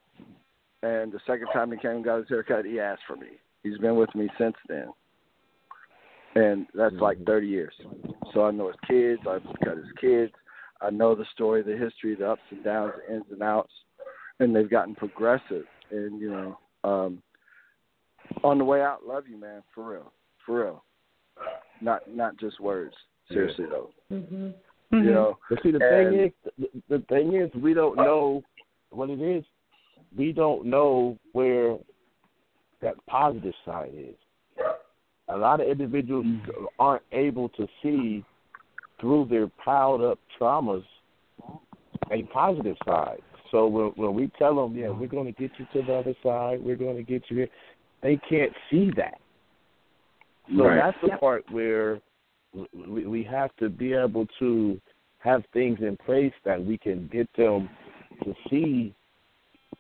E: and the second time he came and got his hair cut, he asked for me. He's been with me since then and that's like 30 years. So I know his kids. I've got his kids. I know the story, the history, the ups and downs, the ins and outs, and they've gotten progressive. And you know, um, on the way out, love you, man, for real, for real. Not not just words. Seriously though,
D: Mhm.
E: you know.
B: But see, the
E: And-
B: thing is, the, the thing is, we don't know what it is. We don't know where that positive side is. A lot of individuals aren't able to see through their piled up traumas a positive side. So when when we tell them, yeah, we're going to get you to the other side, we're going to get you here, they can't see that. So
E: Right.
B: that's the
D: Yep.
B: part where we, we have to be able to have things in place that we can get them to see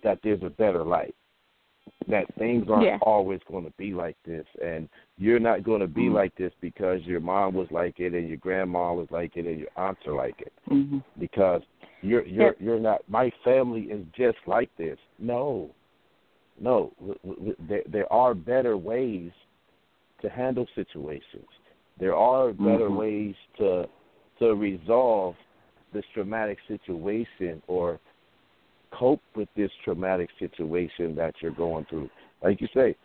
B: that there's a better life. That things aren't
C: Yeah.
B: always going to be like this, and you're not going to be
E: Mm.
B: like this because your mom was like it, and your grandma was like it, and your aunts are like it.
E: Mm-hmm.
B: Because you're you're
C: Yep.
B: you're not. My family is just like this. No, no. W- w- There there are better ways to handle situations. There are better
E: Mhm.
B: ways to to resolve this traumatic situation or cope with this traumatic situation that you're going through. Like you say,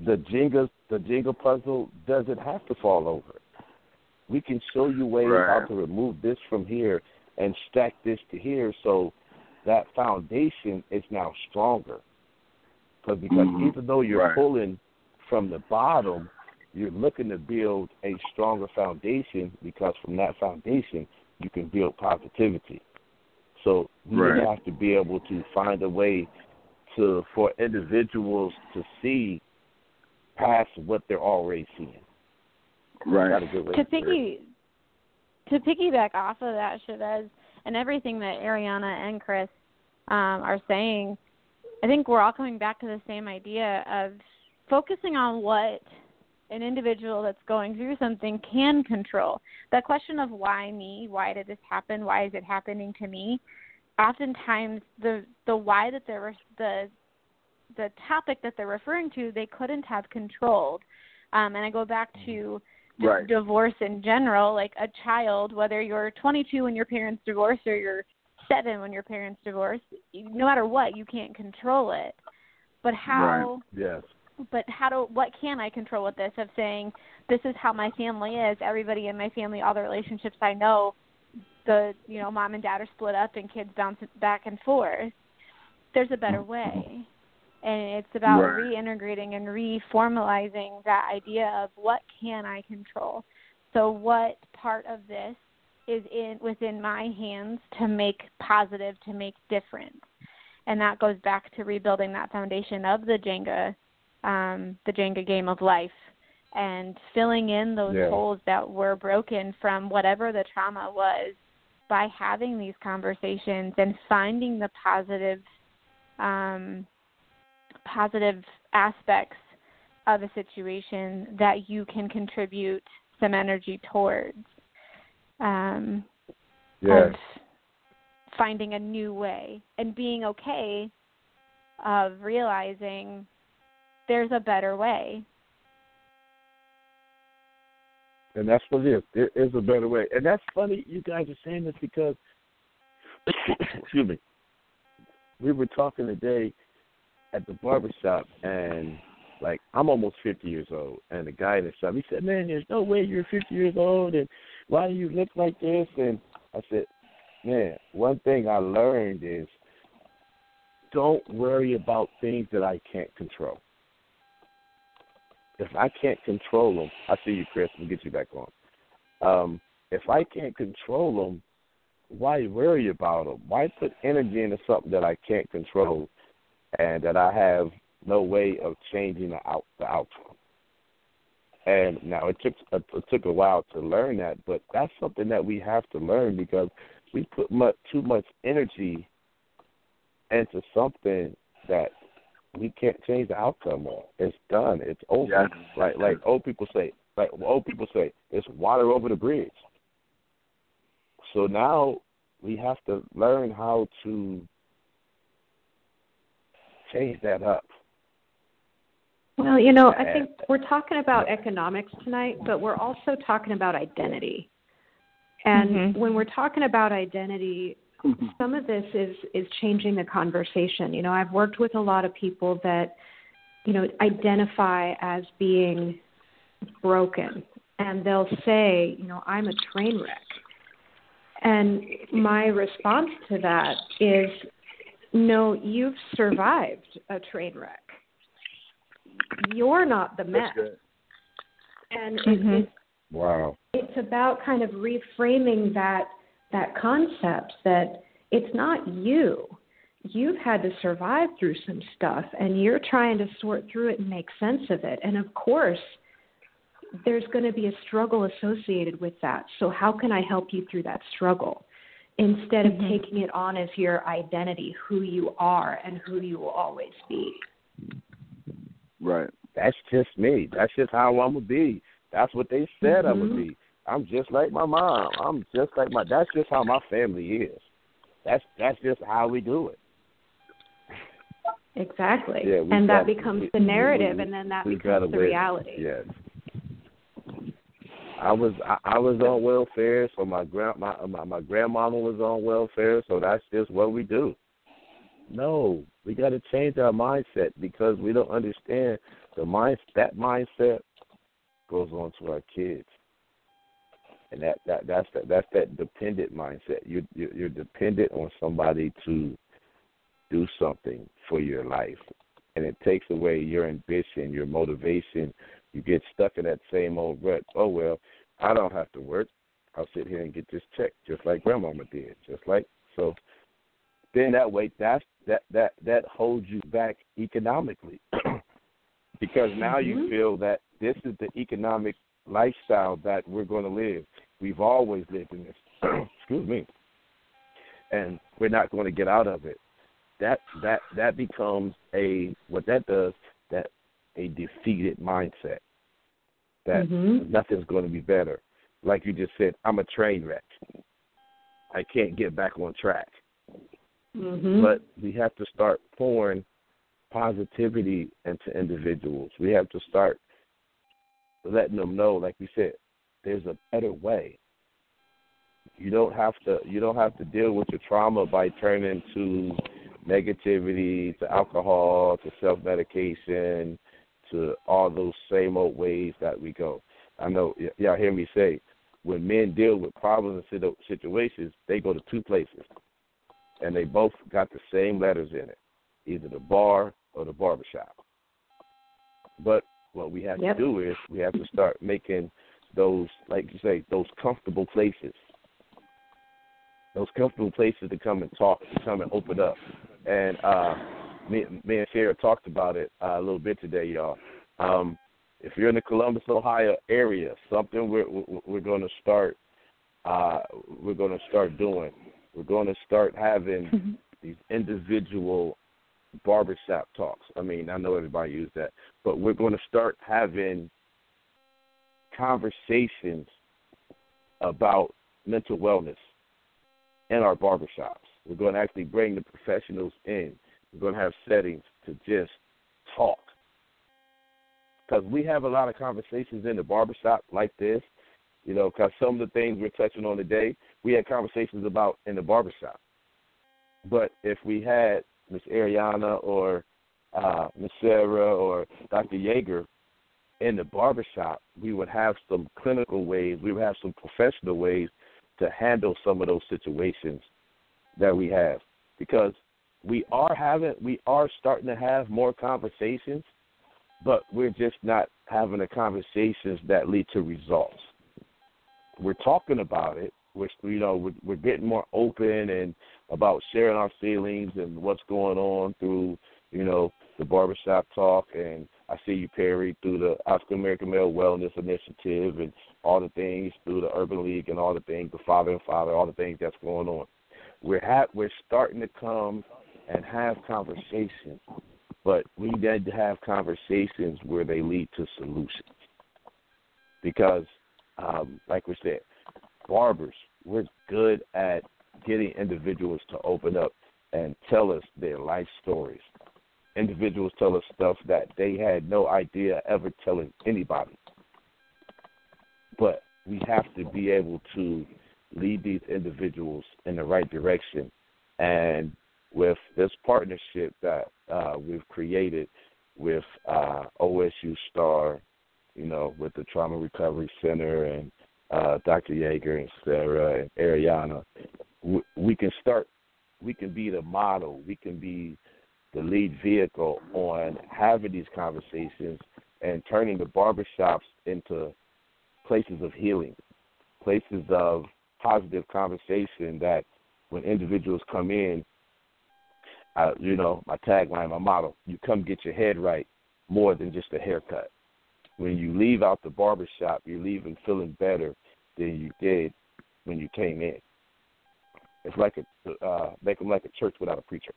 B: the Jenga the Jenga puzzle doesn't have to fall over. We can show you ways
E: Right.
B: how to remove this from here and stack this to here so that foundation is now stronger. Cause, because
E: Mhm.
B: even though you're
E: Right.
B: pulling from the bottom, you're looking to build a stronger foundation because from that foundation you can build positivity. So we
E: Right.
B: have to be able to find a way to for individuals to see past what they're already seeing.
E: Right.
B: That's a good way
C: to
B: to
C: piggy to piggyback off of that, Chavez, and everything that Ariana and Chris um, are saying, I think we're all coming back to the same idea of focusing on what an individual that's going through something can control. That question of why me, why did this happen, why is it happening to me? Oftentimes, the the why that they're the the topic that they're referring to, they couldn't have controlled. Um, and I go back to just
E: Right.
C: divorce in general, like a child, whether you're 22 when your parents divorce or you're seven when your parents divorce, no matter what, you can't control it. But how?
B: Yes.
C: But how do? What can I control with this? Of saying this is how my family is. Everybody in my family, all the relationships I know, the you know mom and dad are split up and kids bounce back and forth. There's a better way. and it's about
E: Right.
C: reintegrating and reformalizing that idea of what can I control. So what part of this is in within my hands to make positive, to make difference, and that goes back to rebuilding that foundation of the Jenga, um, the Jenga game of life, and filling in those
B: Yeah.
C: holes that were broken from whatever the trauma was by having these conversations and finding the positive um, positive aspects of a situation that you can contribute some energy towards um,
B: Yes.
C: of finding a new way and being okay of realizing there's a better way
B: And that's what it is. There is a better way. And that's funny you guys are saying this because excuse me. We were talking today at the barbershop and like I'm almost fifty years old and the guy in the shop he said, Man, there's no way you're fifty years old and why do you look like this and I said, Man, one thing I learned is don't worry about things that I can't control if I can't control them, I see you, Chris. We'll get you back on. Um, if I can't control them, why worry about them? Why put energy into something that I can't control and that I have no way of changing the out the outcome? And now it took it took a while to learn that, but that's something that we have to learn because we put much too much energy into something that we can't change the outcome of. It's done. It's over.
E: Yeah.
B: Like like old people say, like old people say, it's water over the bridge. So now we have to learn how to change that up.
D: Well, you know, I think we're talking about economics tonight, but we're also talking about identity. And
C: Mhm.
D: when we're talking about identity, some of this is is changing the conversation. You know, I've worked with a lot of people that, you know, identify as being broken, and they'll say, you know, I'm a train wreck. And my response to that is, no, you've survived a train wreck. You're not the mess.
E: That's good.
D: And it,
C: Mhm.
D: it's
B: Wow.
D: it's about kind of reframing that that concept that it's not you. You've had to survive through some stuff and you're trying to sort through it and make sense of it. And of course, there's going to be a struggle associated with that. So how can I help you through that struggle? Instead of
C: Mhm.
D: taking it on as your identity, who you are and who you will always be.
E: Right.
B: That's just me. That's just how I'm gonna be. That's what they said I'm
D: Mhm.
B: gonna be. I'm just like my mom. I'm just like my. That's just how my family is. That's that's just how we do it.
D: Exactly.
B: Yeah,
D: and that
B: got-
D: becomes the narrative
B: we-
D: and then that becomes the reality.
B: Yes. I was I, I was on welfare, so my grand my, my my grandmama was on welfare, so that's just what we do. No, we got to change our mindset because we don't understand the mind that mindset goes on to our kids, and that that that's that that's that dependent mindset. You you you're dependent on somebody to do something for your life, and it takes away your ambition, your motivation. You get stuck in that same old rut. Oh well, I don't have to work. I'll sit here and get this check, just like grandmama did. Just like so. Then that way, that's that that that holds you back economically, because now you
D: Mhm.
B: feel that this is the economic lifestyle that we're going to live. We've always lived in this. Excuse me. And we're not going to get out of it. That that that becomes a what that does that a defeated mindset. That
D: Mhm.
B: nothing's going to be better. Like you just said, I'm a train wreck. I can't get back on track.
D: Mhm.
B: But we have to start pouring positivity into individuals. We have to start letting them know, like we said, there's a better way. You don't have to you don't have to deal with your trauma by turning to negativity, to alcohol, to self medication, to all those same old ways that we go. I know y- y'all hear me say when men deal with problems and situ- situations, they go to two places and they both got the same letters in it, either the bar or the barbershop. But what we have
D: Yep.
B: to do is we have to start making those, like you say, those comfortable places. Those comfortable places to come and talk, to come and open up. And uh, me, me and Sara talked about it uh, a little bit today, y'all. Um, if you're in the Columbus, Ohio area, something we're we're going to start uh, we're going to start doing. We're going to start having these individual barbershop talks. I mean, I know everybody uses that, but we're going to start having conversations about mental wellness in our barbershops. We're going to actually bring the professionals in. We're going to have settings to just talk. Because we have a lot of conversations in the barbershop like this, you know, because some of the things we're touching on today, we had conversations about in the barbershop. But if we had Miss Ariana or uh, Miss Sara or Dr. Yeager in the barbershop, we would have some clinical ways, we would have some professional ways to handle some of those situations that we have. Because we are having, we are starting to have more conversations, but we're just not having the conversations that lead to results. We're talking about it. We're, you know, we're, we're getting more open and about sharing our feelings and what's going on through, you know, the barbershop talk and I see you Perry through the African American Male Wellness Initiative and all the things through the Urban League and all the things, the Father and Father, all the things that's going on. We're ha- we're starting to come and have conversations, but we need to have conversations where they lead to solutions. Because, um, like we said, barbers, we're good at getting individuals to open up and tell us their life stories. Individuals tell us stuff that they had no idea ever telling anybody. But we have to be able to lead these individuals in the right direction. And with this partnership that uh, we've created with uh, OSU Star, you know, with the Trauma Recovery Center and uh, Dr. Yeager and Sara and Ariana, we, we can start. We can be the model. We can be the lead vehicle on having these conversations and turning the barbershops into places of healing, places of positive conversation that when individuals come in, uh, you know, my tagline, my motto, you come get your head right more than just a haircut. When you leave out the barbershop, you're leaving feeling better than you did when you came in. It's like a uh, make them like a church without a preacher.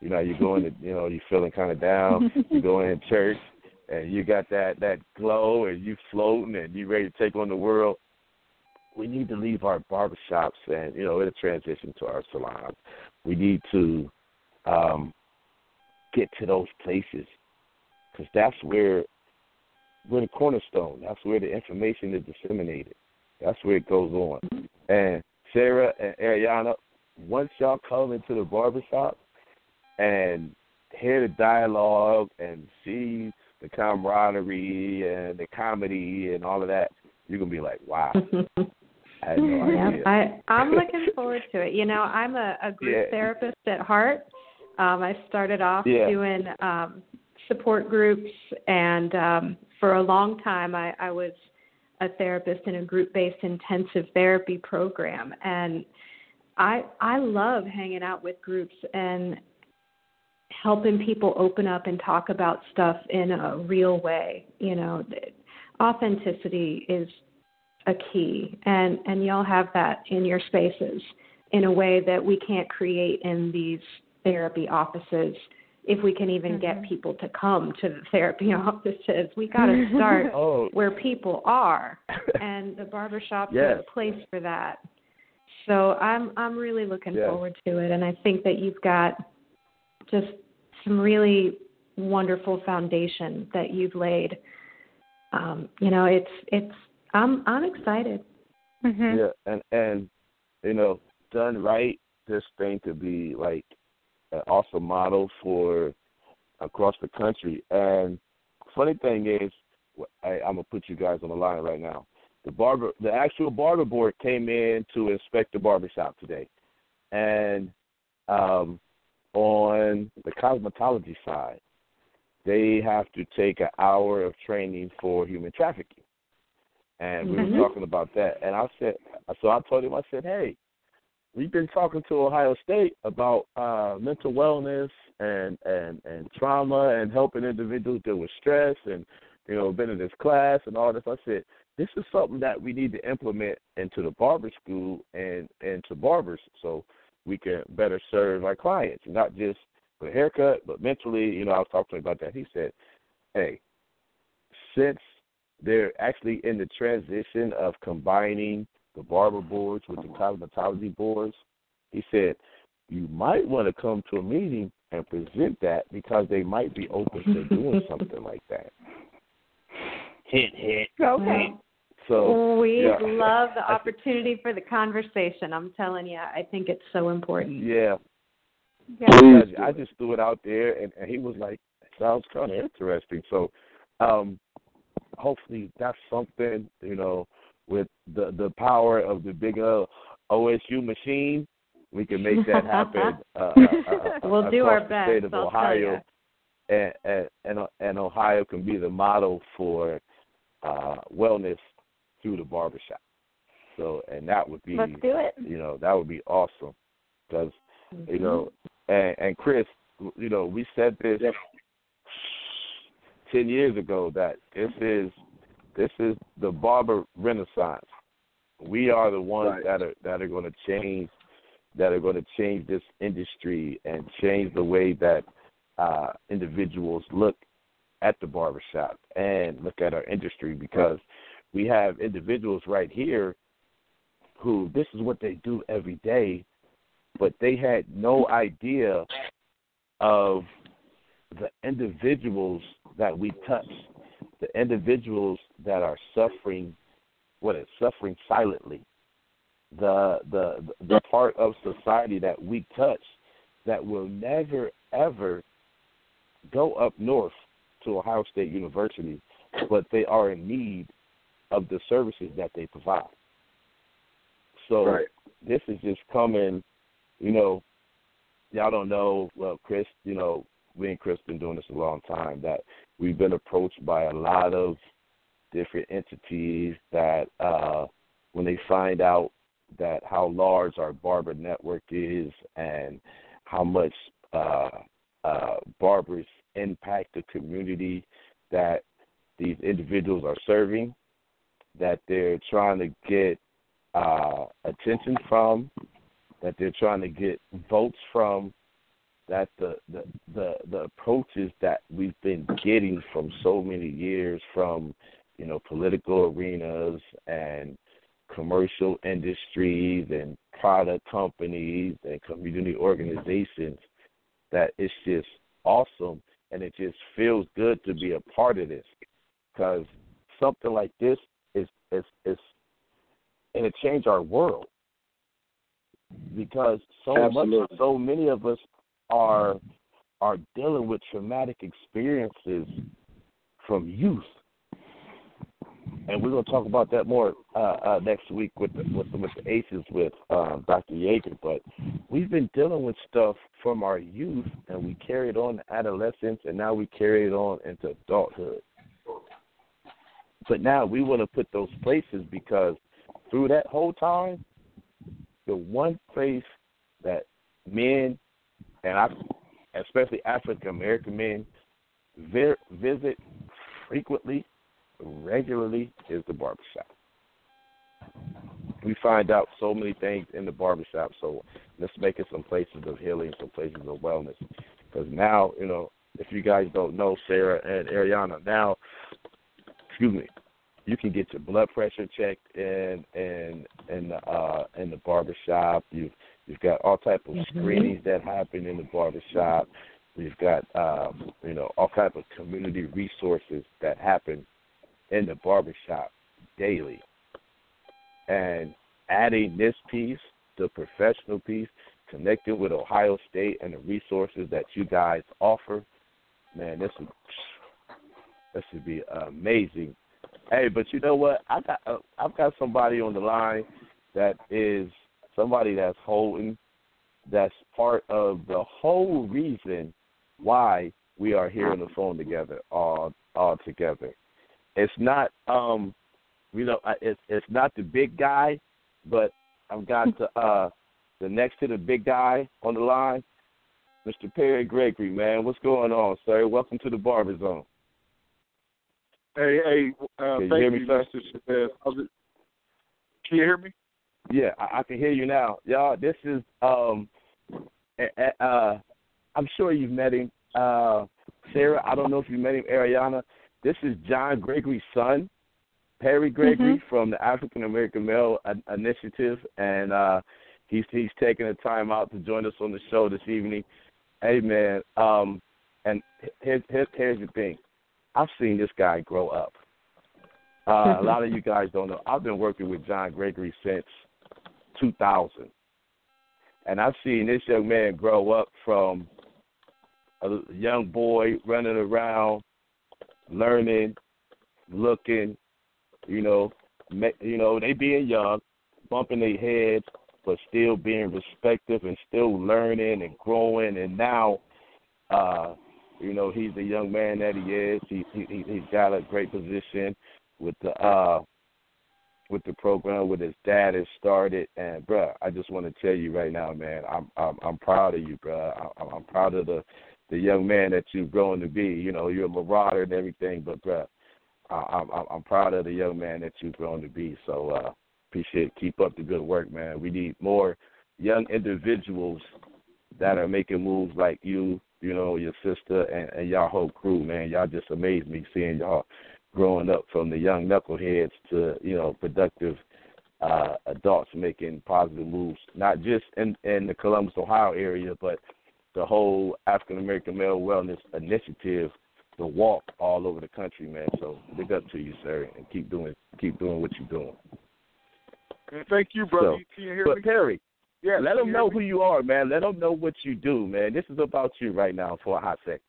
B: You know, you're going to, you know, you're feeling kind of down. you go in church, and you got that that glow, and you floating, and you ready to take on the world. We need to leave our barbershops, and you know, it'll transition to our salons. We need to um, get to those places because that's where we're the cornerstone. That's where the information is disseminated. That's where it goes on. And Sara and Ariana, once y'all come into the barbershop and hear the dialogue and see the camaraderie and the comedy and all of that, you're gonna be like, wow. I had no
D: Yeah,
B: idea.
D: I, I'm looking forward to it. You know, I'm a, a group
B: Yeah.
D: therapist at heart. Um, I started off
B: Yeah.
D: doing um, support groups, and um, for a long time, I, I was a therapist in a group-based intensive therapy program, and I I love hanging out with groups and helping people open up and talk about stuff in a real way. You know, authenticity is a key and and y'all have that in your spaces in a way that we can't create in these therapy offices if we can even get mm-hmm. people to come to the therapy offices we got to start
B: Oh,
D: where people are and the barbershop
B: Yes.
D: is a place for that so i'm i'm really looking
B: Yes.
D: forward to it and i think that you've got just some really wonderful foundation that you've laid um you know it's it's i'm i'm excited
C: Mhm.
B: Yeah, and and you know, done right, this thing could be like an awesome model for across the country. And funny thing is, I, I'm gonna put you guys on the line right now. The barber, the actual barber board came in to inspect the barbershop today, and um, on the cosmetology side, they have to take an hour of training for human trafficking. And we
D: Mhm.
B: were talking about that. And I said, so I told him, I said, hey, we've been talking to Ohio State about uh, mental wellness and, and, and trauma and helping individuals deal with stress and, you know, been in this class and all this. I said, this is something that we need to implement into the barber school and, and to barbers so we can better serve our clients, not just for a haircut, but mentally. You know, I was talking to him about that. He said, hey, since they're actually in the transition of combining the barber boards with the cosmetology boards, he said, you might want to come to a meeting and present that because they might be open to doing something like that. Hint, hint.
D: Okay.
B: So
D: we
B: yeah.
D: love the
B: I thi-
D: opportunity for the conversation. I'm telling you, I think it's so important.
B: yeah,
C: Yeah.
B: I, I just threw it out there, and, and he was like, "Sounds kind of interesting." So, um, hopefully, that's something you know, with the the power of the big uh, OSU machine, we can make that happen. uh, uh, uh,
D: We'll do our
B: across the State of
D: I'll
B: Ohio,
D: ya.
B: and, and and and Ohio can be the model for uh, wellness through the barbershop. So, and that would be
C: Let's do it.
B: you know that would be awesome because you know and and chris you know we said this ten years ago that this is this is the barber renaissance we are the ones
E: Right.
B: that are that are going to change that are going to change this industry and change the way that uh individuals look at the barbershop and look at our industry because we have individuals right here who this is what they do every day, but they had no idea of the individuals that we touch, the individuals that are suffering, what is suffering silently, the the the part of society that we touch that will never ever go up north to Ohio State University, but they are in need of the services that they provide. So
E: Right.
B: this is just coming, you know, y'all don't know, well, Chris, you know, we and Chris been doing this a long time, that we've been approached by a lot of different entities that uh when they find out that how large our barber network is and how much uh uh barbers impact the community that these individuals are serving, that they're trying to get uh, attention from, that they're trying to get votes from, that the, the the the approaches that we've been getting from so many years from you know political arenas and commercial industries and product companies and community organizations that it's just awesome and it just feels good to be a part of this. Because something like this is is is and it changed our world because so
E: Absolutely.
B: much so many of us are are dealing with traumatic experiences from youth and we're going to talk about that more uh, uh, next week with the, with the, with the ACEs with um, Dr. Yeager. But we've been dealing with stuff from our youth, and we carry it on to adolescence, and now we carry it on into adulthood. But now we want to put those places because through that whole time, the one place that men and I, especially African American men, ver- visit frequently regularly is the barbershop. We find out so many things in the barbershop, so let's make it some places of healing, some places of wellness. Because now, you know, if you guys don't know Sara and Ariana, now, excuse me, you can get your blood pressure checked in in in the uh, in the barbershop. You've you've got all type of screenings that happen in the barbershop. We've got um, you know all type of community resources that happen in the barbershop daily. And adding this piece, the professional piece, connecting with Ohio State and the resources that you guys offer, man, this would this would be amazing. Hey, but you know what? I got uh, I've got somebody on the line that is somebody that's holding that's part of the whole reason why we are here on the phone together all all together. It's not um you know it's it's not the big guy, but I've got the uh the next to the big guy on the line, Mr. Perry Gregory, man. What's going on, sir? Welcome to the Barber Zone.
F: Hey, hey, uh,
B: Can you
F: thank
B: hear me,
F: you,
B: sir?
F: Mr. Chavez. Can you hear me?
B: Yeah, I, I can hear you now, y'all. This is um, uh, I'm sure you've met him, uh, Sara. I don't know if you met him, Ariana. This is John Gregory's son, Perry Gregory from the African American Male Initiative, and uh, he's he's taking the time out to join us on the show this evening. Hey, man, um, and here's here's, here's the thing. I've seen this guy grow up. Uh, a lot of you guys don't know. I've been working with John Gregory since 2000. And I've seen this young man grow up from a young boy running around, learning, looking, you know, you know, they being young, bumping their heads, but still being respectful and still learning and growing. And now, uh, you know, he's the young man that he is. He, he he's got a great position with the uh with the program with his dad has started and bruh, I just want to tell you right now, man, I'm I'm I'm proud of you, bruh. I'm, I'm proud of the the young man that you've grown to be. You know, you're a marauder and everything, but bruh, I'm I'm I'm proud of the young man that you've grown to be. So uh appreciate keep up the good work, man. We need more young individuals that are making moves like you, you know, your sister and, and y'all whole crew, man. Y'all just amaze me seeing y'all growing up from the young knuckleheads to you know productive uh, adults making positive moves, not just in in the Columbus, Ohio area, but the whole African American Male Wellness Initiative, the walk all over the country, man. So big up to you, sir, and keep doing keep doing what you're doing.
F: And thank you, brother.
B: So,
F: you hear
B: But
F: me?
B: Perry,
F: Yeah.
B: let them know
F: hear
B: who you are, man. Let them know what you do, man. This is about you right now for a hot second.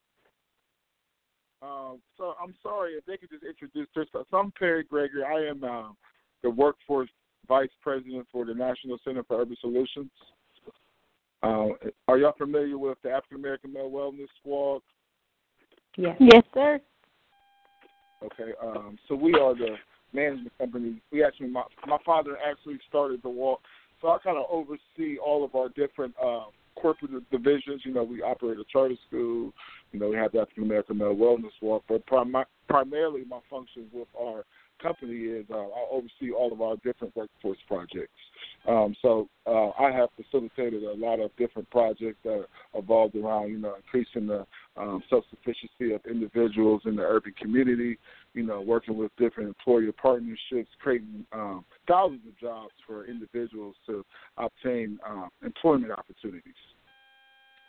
F: Um, so I'm sorry if they could just introduce themselves. I'm Perry Gregory. I am um, the workforce vice president for the National Center for Urban Solutions. Uh, are y'all familiar with the African American Male Wellness Squad?
D: Yes.
C: Yes, sir.
F: Okay, um, so we are the management company. We actually, my my father actually started the walk, so I kind of oversee all of our different uh, corporate divisions. You know, we operate a charter school. You know, we have the African American Male Wellness Walk, but prim- primarily my function with our company is uh, I oversee all of our different workforce projects. Um, so uh, I have facilitated a lot of different projects that are evolved around, you know, increasing the um, self-sufficiency of individuals in the urban community, you know, working with different employer partnerships, creating um, thousands of jobs for individuals to obtain um, employment opportunities.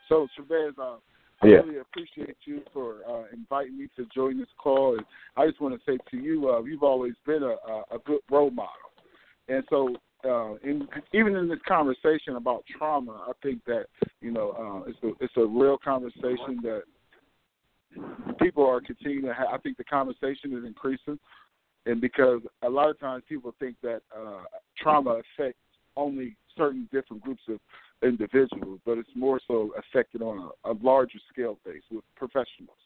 F: So, Chavez, uh, I
B: Yeah.
F: really appreciate you for uh, inviting me to join this call. And I just want to say to you, uh, you've always been a, a, a good role model. And so, uh, in, even in this conversation about trauma, I think that you know uh, it's a it's a real conversation that people are continuing to have. I think the conversation is increasing, and because a lot of times people think that uh, trauma affects only certain different groups of individuals, but it's more so affected on a, a larger scale base with professionals.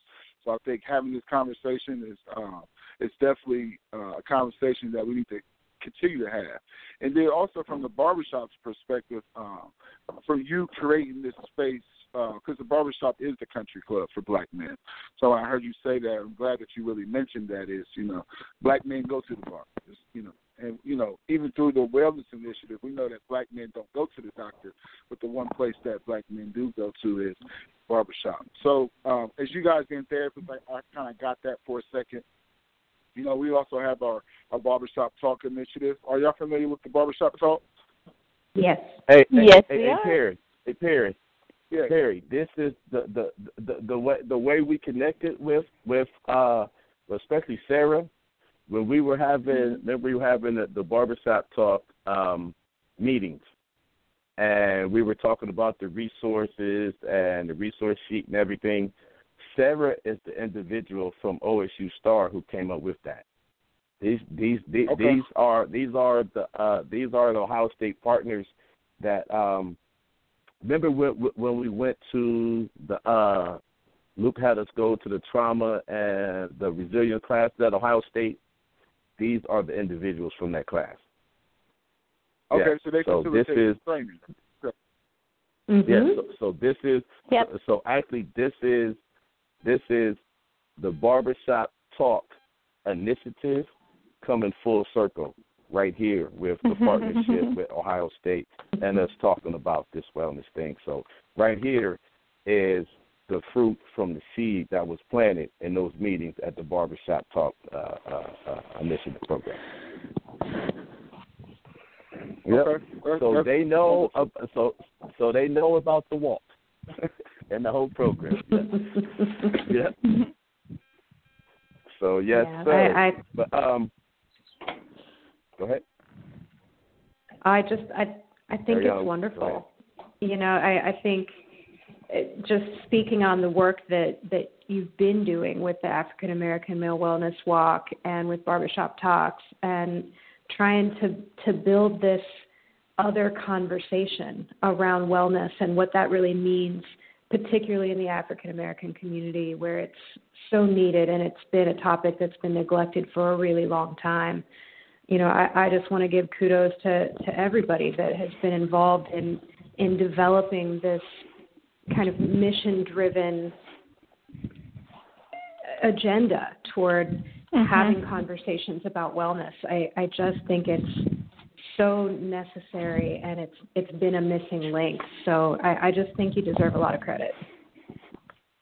F: So I think having this conversation is uh, it's definitely uh, a conversation that we need to continue to have. And then also from the barbershop's perspective, um, from you creating this space, because the barbershop is the country club for black men. So I heard you say that. I'm glad that you really mentioned that. Is you know, black men go to the bar. It's, you know, and you know, even through the wellness initiative, we know that black men don't go to the doctor, but the one place that black men do go to is barbershop. So um, as you guys in therapy, I kind of got that for a second. You know, we also have our, our barbershop talk initiative. Are y'all familiar with the barbershop talk?
D: Yes.
B: Hey, hey,
C: Yes,
B: hey,
C: we
B: hey,
C: are.
B: Perry, hey Perry,
F: Yeah.
B: Perry, this is the the the the way the way we connected with with uh especially Sara when we were having remember we were having the, the barbershop talk um meetings and we were talking about the resources and the resource sheet and everything. Sara is the individual from OSU Star who came up with that. These these these,
F: Okay.
B: these are these are the uh these are the Ohio State partners that um remember when when we went to the uh Luke had us go to the trauma and the resilience class at Ohio State. These are the individuals from that class.
F: Okay,
B: Yeah.
F: so they
B: So this is-
F: training.
D: Mhm.
B: Yeah, so, so this is
C: Yep.
B: so, so actually this is this is the barbershop talk initiative coming full circle right here with the partnership with Ohio State and us talking about this wellness thing. So right here is the fruit from the seed that was planted in those meetings at the barbershop talk uh, uh, uh, initiative program. Yep.
F: Okay.
B: So they know. Uh, so so they know about the walk and the whole program. Yeah. yeah. So yes,
D: Yeah,
B: sir.
D: I, I
B: but um, go ahead.
D: I just I I think
B: Ariana, go
D: it's wonderful. You know, I I think it, just speaking on the work that that you've been doing with the African American Male Wellness Walk and with Barbershop Talks and trying to to build this other conversation around wellness and what that really means particularly in the African American community where it's so needed and it's been a topic that's been neglected for a really long time you know, I, I just want to give kudos to, to everybody that has been involved in in developing this kind of mission driven agenda toward
C: Mhm.
D: having conversations about wellness. I, I just think it's so necessary and it's it's been a missing link. So I, I just think you deserve a lot of credit.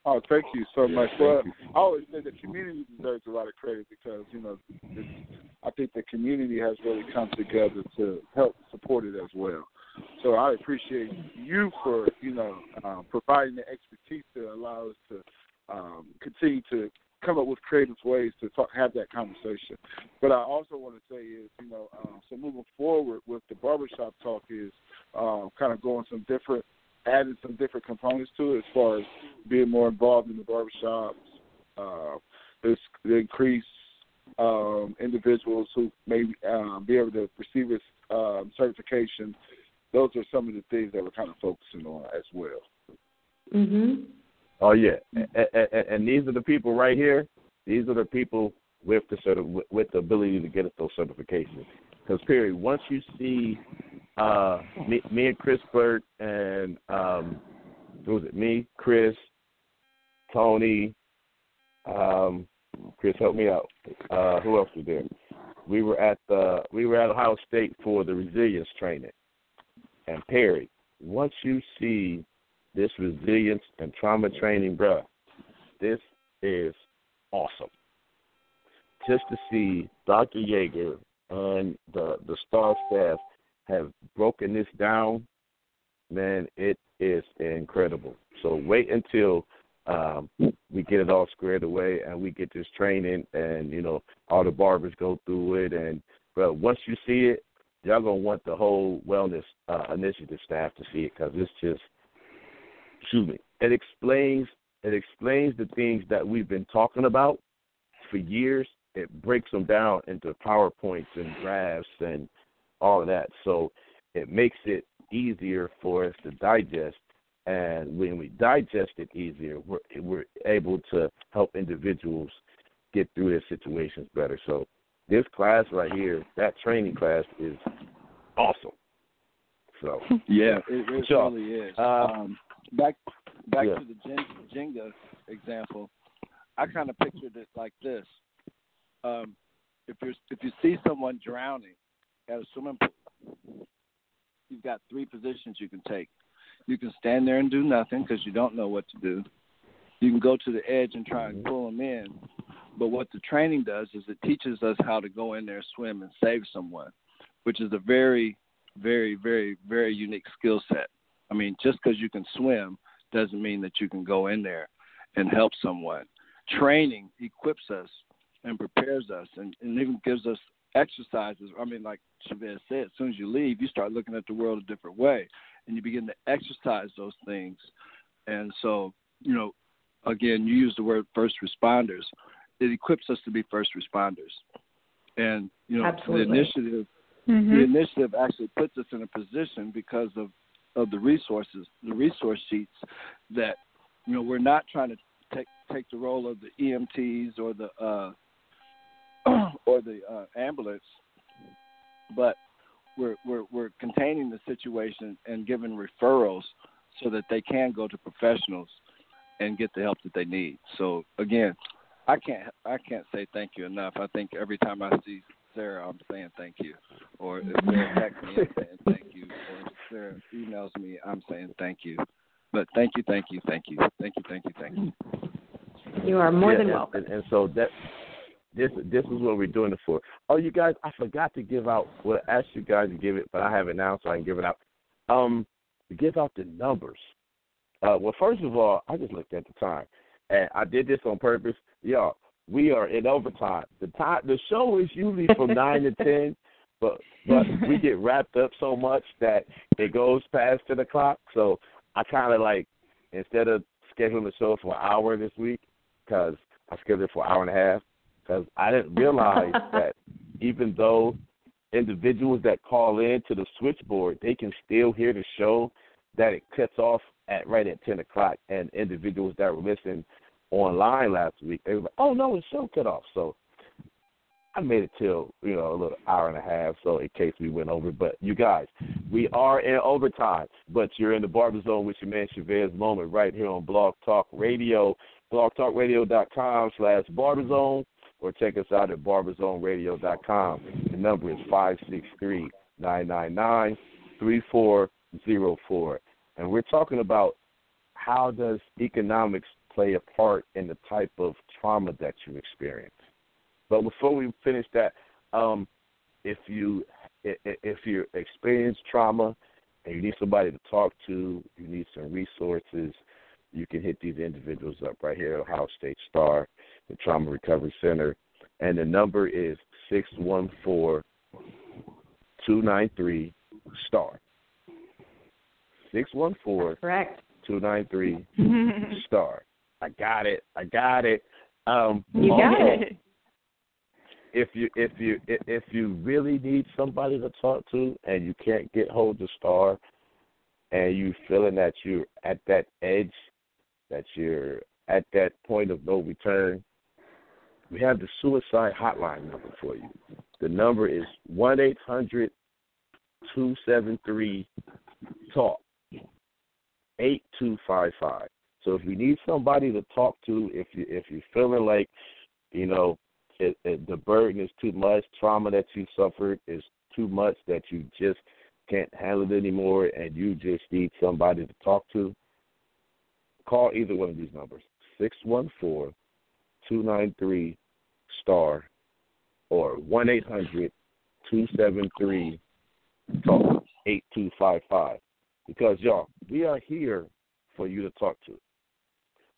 F: Oh, thank you so much.
B: thank
F: Well. I always say the community deserves a lot of credit because you know, it's, I think the community has really come together to help support it as well. So I appreciate you for you know um, providing the expertise to allow us to um, continue to come up with creative ways to talk, have that conversation. But I also want to say is you know um, so moving forward with the barbershop talk is um, kind of going some different adding some different components to it as far as being more involved in the barbershops, uh, this the increase um, individuals who may um, be able to receive this um, certification. Those are some of the things that we're kind of focusing on as well.
D: Mhm.
B: Oh yeah, and, and, and these are the people right here. These are the people with the sort of with the ability to get us those certifications. Because period, once you see uh, me, me and Chris Burt and um, who was it? Me, Chris, Tony, um, Chris, help me out. Uh, who else was there? We were at the we were at Ohio State for the resilience training, and Perry. Once you see this resilience and trauma training, bruh, this is awesome. Just to see Dr. Yeager and the the star staff have broken this down, man, it is incredible. So wait until um, we get it all squared away and we get this training, and you know all the barbers go through it, and but once you see it, y'all gonna want the whole wellness uh, initiative staff to see it because it's just excuse me, it explains it explains the things that we've been talking about for years. It breaks them down into PowerPoints and graphs and all of that. So it makes it easier for us to digest. And when we digest it easier, we're we're able to help individuals get through their situations better. So this class right here, that training class is awesome. So
E: Yeah, it, it really is.
B: Uh,
E: um, back back
B: yeah.
E: to the Jenga example, I kind of pictured it like this: um, if you if you see someone drowning at a swimming pool, you've got three positions you can take. You can stand there and do nothing because you don't know what to do. You can go to the edge and try and pull them in. But what the training does is it teaches us how to go in there, swim, and save someone, which is a very, very, very, very unique skill set. I mean, just because you can swim doesn't mean that you can go in there and help someone. Training equips us and prepares us and, and even gives us exercises. I mean, like Chavez said, as soon as you leave, you start looking at the world a different way and you begin to exercise those things. And so, you know, again, you use the word first responders. It equips us to be first responders. And, you know,
D: Absolutely.
E: the initiative the
C: Mhm.
E: initiative actually puts us in a position because of of the resources, the resource sheets, that you know we're not trying to take take the role of the EMTs or the uh, or the uh, ambulance, but we're, we're we're containing the situation and giving referrals so that they can go to professionals and get the help that they need. So again, I can't I can't say thank you enough. I think every time I see Sara, I'm saying thank you, or if Sara texts me, I'm saying thank you, or if emails me, I'm saying thank you. But thank you, thank you, thank you, thank you, thank you, thank you.
D: You are more
B: yeah,
D: than
B: and,
D: welcome.
B: And, and so that this this is what we're doing it for. Oh, you guys, I forgot to give out. Well, I asked you guys to give it, but I have it now, so I can give it out. Um, give out the numbers. Uh, well, first of all, I just looked at the time, and I did this on purpose. Y'all, we are in overtime. The time, the show is usually from nine to ten, but but we get wrapped up so much that it goes past ten o'clock. So I kind of like instead of scheduling the show for an hour this week, because I scheduled it for an hour and a half, because I didn't realize that even though individuals that call in to the switchboard, they can still hear the show, that it cuts off at right at ten o'clock, and individuals that were listening online last week, they were like, "Oh no, the show cut off." So I made it till you know a little hour and a half, so in case we went over. But you guys, we are in overtime, but you're in the barber zone with your man Chavez Moment right here on Blog Talk Radio, blogtalkradio.com slash barberzone, or check us out at barberzoneradio.com. The number is five six three nine nine nine three four zero four, and we're talking about how does economics play a part in the type of trauma that you experience. But before we finish that, um, if you if you experience trauma and you need somebody to talk to, you need some resources, you can hit these individuals up right here at Ohio State Star, the Trauma Recovery Center, and the number is six one four two nine three star. Six one four
D: Correct.
B: two nine three star. I got it. I got it. Um,
D: You got it.
B: If you if you if you really need somebody to talk to and you can't get hold of Star, and you feeling that you're at that edge, that you're at that point of no return, we have the suicide hotline number for you. The number is one eight hundred two seven three talk eight two five five. So if you need somebody to talk to, if you if you're feeling like, you know, it, it, the burden is too much, trauma that you suffered is too much that you just can't handle it anymore, and you just need somebody to talk to, call either one of these numbers six one four two nine three star or one eight hundred two seven three talk eight two five five. Because y'all, we are here for you to talk to.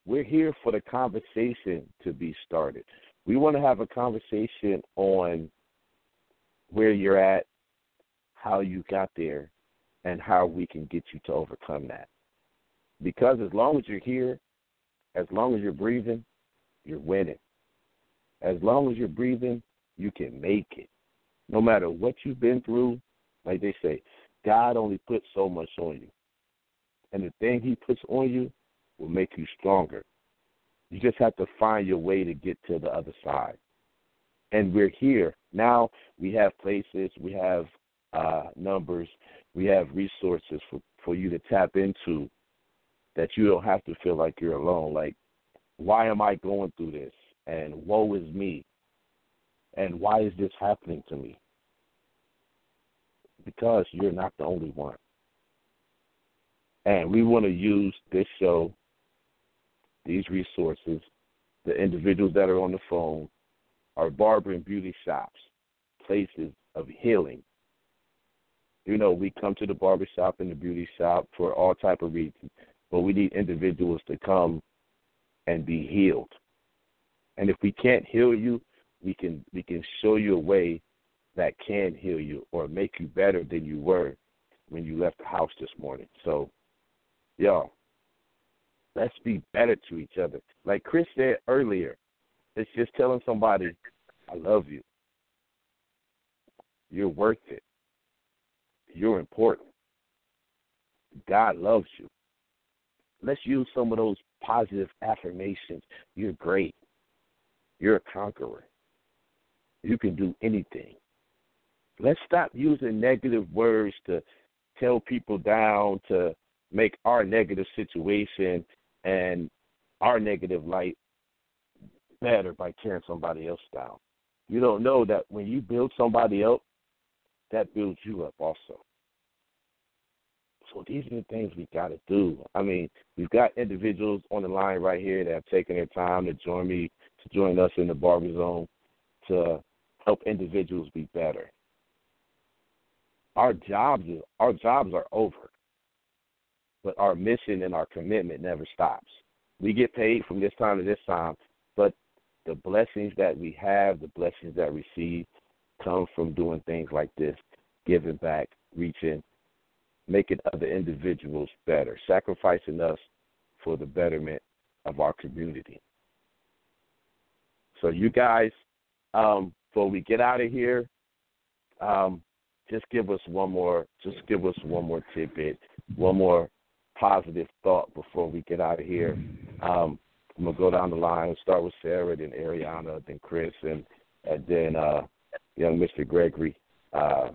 B: We're here for the conversation to be started. We want to have a conversation on where you're at, how you got there, and how we can get you to overcome that. Because as long as you're here, as long as you're breathing, you're winning. As long as you're breathing, you can make it. No matter what you've been through, like they say, God only puts so much on you. And the thing He puts on you will make you stronger. You just have to find your way to get to the other side. And we're here. Now we have places, we have uh, numbers, we have resources for, for you to tap into that you don't have to feel like you're alone. Like, why am I going through this? And woe is me. And why is this happening to me? Because you're not the only one. And we want to use this show, these resources, the individuals that are on the phone, our barber and beauty shops, places of healing. You know, we come to the barber shop and the beauty shop for all type of reasons, but we need individuals to come and be healed. And if we can't heal you, we can we can show you a way that can heal you or make you better than you were when you left the house this morning. So, y'all, let's be better to each other. Like Chris said earlier, it's just telling somebody, I love you. You're worth it. You're important. God loves you. Let's use some of those positive affirmations. You're great. You're a conqueror. You can do anything. Let's stop using negative words to tell people down, to make our negative situation and our negative light better by tearing somebody else down. You don't know that when you build somebody up, that builds you up also. So these are the things we got to do. I mean, we've got individuals on the line right here that have taken their time to join me, to join us in the Barber Zone, to help individuals be better. Our jobs, our jobs are over, but our mission and our commitment never stops. We get paid from this time to this time, but the blessings that we have, the blessings that we receive, come from doing things like this, giving back, reaching, making other individuals better, sacrificing us for the betterment of our community. So, you guys, um, before we get out of here, um, just give us one more, just give us one more tidbit, one more positive thought before we get out of here. Um, I'm gonna go down the line, start with Sara, then Ariana, then Chris, and and then uh, young Mr. Gregory. Uh,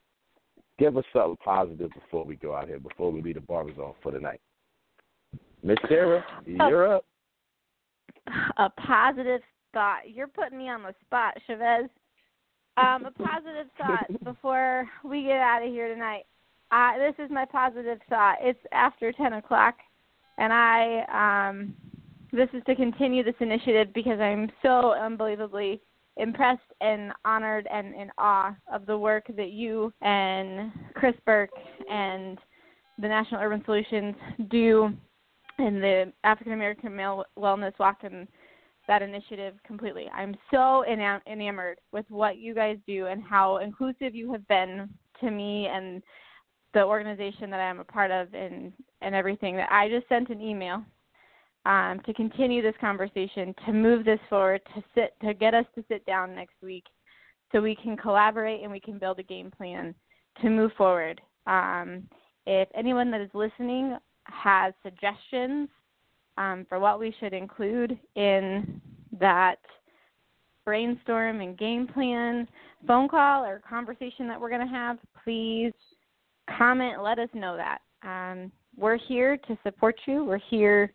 B: give us something positive before we go out here, before we leave the barber zone for the night. Miss Sara, you're up.
C: A positive thought. You're putting me on the spot, Chavez. Um, a positive thought before we get out of here tonight. Uh, this is my positive thought. It's after 10 o'clock, and I um, this is to continue this initiative because I'm so unbelievably impressed and honored and in awe of the work that you and Chris Burke and the National Urban Solutions do in the African American Male Wellness Walk and that initiative completely. I'm so enam- enamored with what you guys do and how inclusive you have been to me and the organization that I'm a part of and and everything. That I just sent an email um, to continue this conversation, to move this forward, to sit, to get us to sit down next week, so we can collaborate and we can build a game plan to move forward. Um, if anyone that is listening has suggestions um, for what we should include in that brainstorm and game plan, phone call or conversation that we're going to have, please comment. Let us know that. Um, we're here to support you. We're here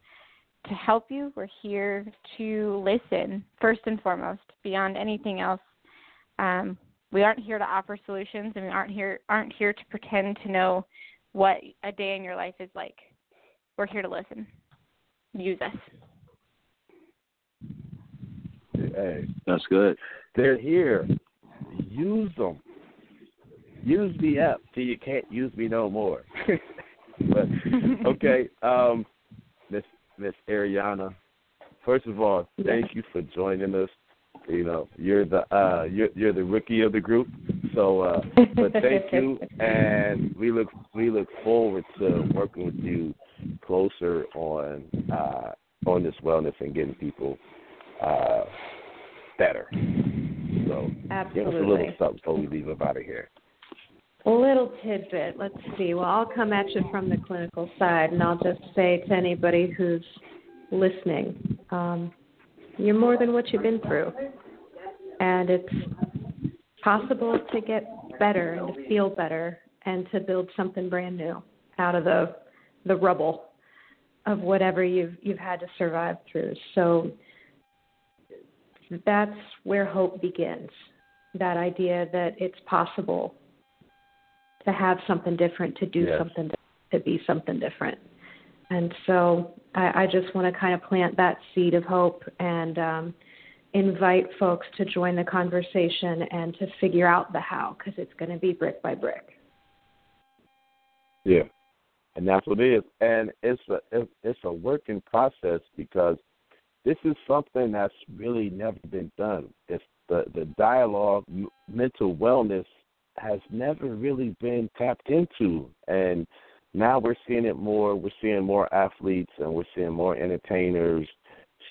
C: to help you. We're here to listen first and foremost, beyond anything else. Um, we aren't here to offer solutions, and we aren't here aren't here to pretend to know what a day in your life is like. We're here to listen. Use us.
B: Hey,
E: that's good.
B: They're here. Use them. Use me up till you can't use me no more. but okay, um, Miss Ariana. First of all, thank you for joining us. You know, you're the uh you're you're the rookie of the group. So uh but thank you and we look we look forward to working with you closer on uh on this wellness and getting people uh better. So
D: Absolutely.
B: give us a little something before we leave up out of here.
D: A little tidbit. Let's see. Well, I'll come at you from the clinical side, and I'll just say to anybody who's listening, um, you're more than what you've been through, and it's possible to get better and to feel better and to build something brand new out of the the rubble of whatever you've you've had to survive through. So that's where hope begins. That idea that it's possible to have something different, to do
B: yes.
D: something, to be something different. And so I, I just want to kind of plant that seed of hope and um, invite folks to join the conversation and to figure out the how because it's going to be brick by brick.
B: Yeah, and that's what it is, and it's a it's a working process because this is something that's really never been done. It's the the dialogue, mental wellness has never really been tapped into. And now we're seeing it more. We're seeing more athletes and we're seeing more entertainers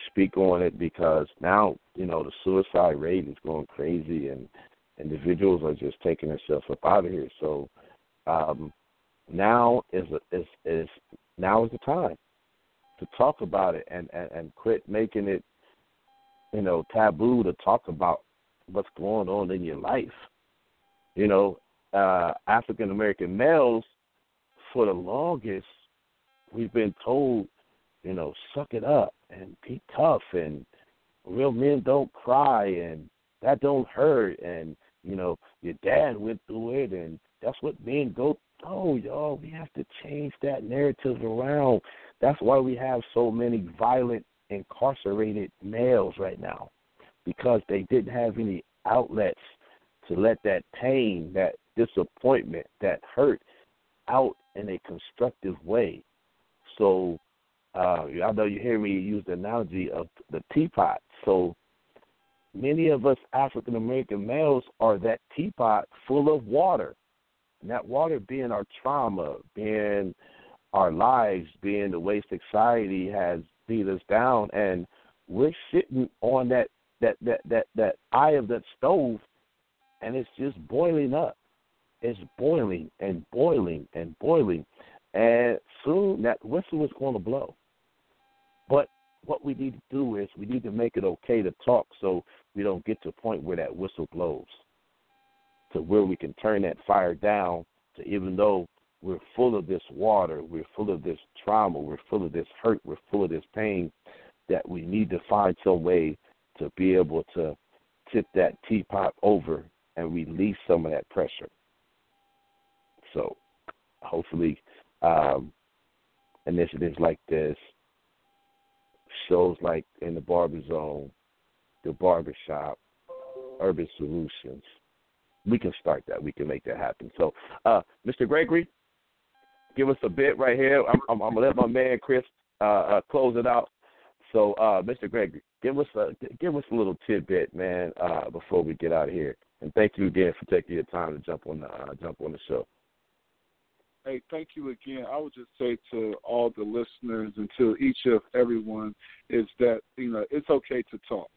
B: speak on it because now you know the suicide rate is going crazy and individuals are just taking themselves up out of here. So um now is is is now is the time to talk about it and, and and quit making it you know taboo to talk about what's going on in your life. You know, uh, African American males for the longest we've been told, you know, suck it up and be tough and real men don't cry and that don't hurt and you know your dad went through it and that's what men go oh y'all. We have to change that narrative around. That's why we have so many violent incarcerated males right now because they didn't have any outlets to let that pain that disappointment that hurt out in a constructive way so uh, I know you hear me use the analogy of the teapot. So many of us African American males are that teapot full of water. And that water being our trauma, being our lives, being the way society has beat us down and we're sitting on that that that that, that eye of that stove and it's just boiling up. It's boiling and boiling and boiling. And soon that whistle is going to blow. But what we need to do is we need to make it okay to talk so we don't get to a point where that whistle blows. To where we can turn that fire down to even though we're full of this water, we're full of this trauma, we're full of this hurt, we're full of this pain, that we need to find some way to be able to tip that teapot over and release some of that pressure. So hopefully um, initiatives like this, shows like in the Barber Zone, the Barbershop, Urban Solutions. We can start that. We can make that happen. So, uh, Mr. Gregory, give us a bit right here. I'm, I'm, I'm gonna let my man Chris uh, uh, close it out. So, uh, Mr. Gregory, give us a give us a little tidbit, man, uh, before we get out of here. And thank you again for taking your time to jump on the uh, jump on the show.
F: Hey, thank you again. I would just say to all the listeners and to each of everyone is that, you know, it's okay to talk.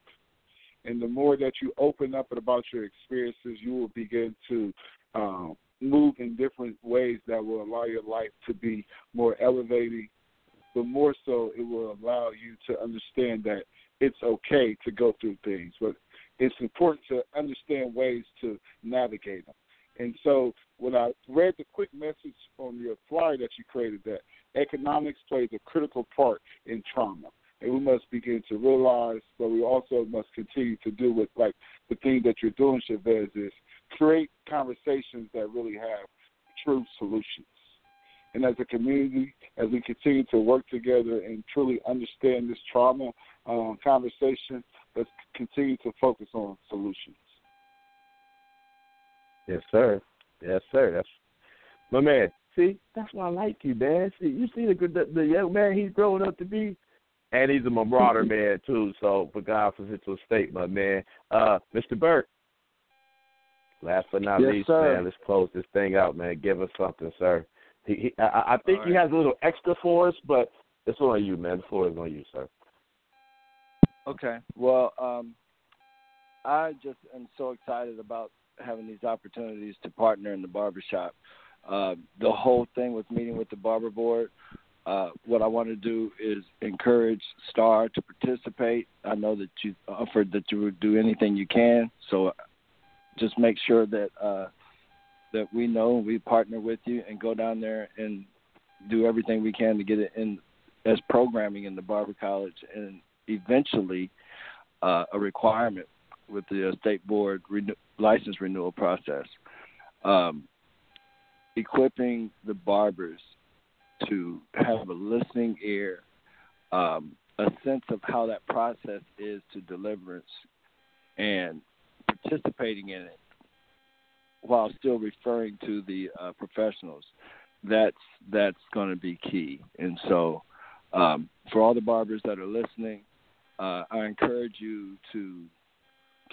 F: And the more that you open up about your experiences, you will begin to um, move in different ways that will allow your life to be more elevating. But more so, it will allow you to understand that it's okay to go through things. But it's important to understand ways to navigate them. And so when I read the quick message on your flyer that you created, that economics plays a critical part in trauma. And we must begin to realize, but we also must continue to do with like the thing that you're doing, Chavez, is create conversations that really have true solutions. And as a community, as we continue to work together and truly understand this trauma um, conversation, let's continue to focus on solutions.
B: Yes, sir. Yes, sir. That's my man. See, that's why I like you, man. See, you see the the, the young man he's growing up to be, and he's a marauder man too. So, for God for Central State, my man, uh, Mr. Burke. Last but not
E: yes,
B: least,
E: sir.
B: man, let's close this thing out, man. Give us something, sir. He, he I, I think
E: All
B: he has a little extra for us, but it's on you, man. The floor is on you, sir.
E: Okay. Well, um, I just am so excited about having these opportunities to partner in the barbershop. Uh, the whole thing with meeting with the barber board, uh, what I want to do is encourage Star to participate. I know that you offered that you would do anything you can, so just make sure that uh, that we know we partner with you and go down there and do everything we can to get it in as programming in the barber college and eventually uh, a requirement with the uh, state board renew- license renewal process. Um, equipping the barbers to have a listening ear, um, a sense of how that process is to deliverance, and participating in it while still referring to the uh, professionals. That's that's going to be key. And so, um, for all the barbers that are listening, uh, I encourage you to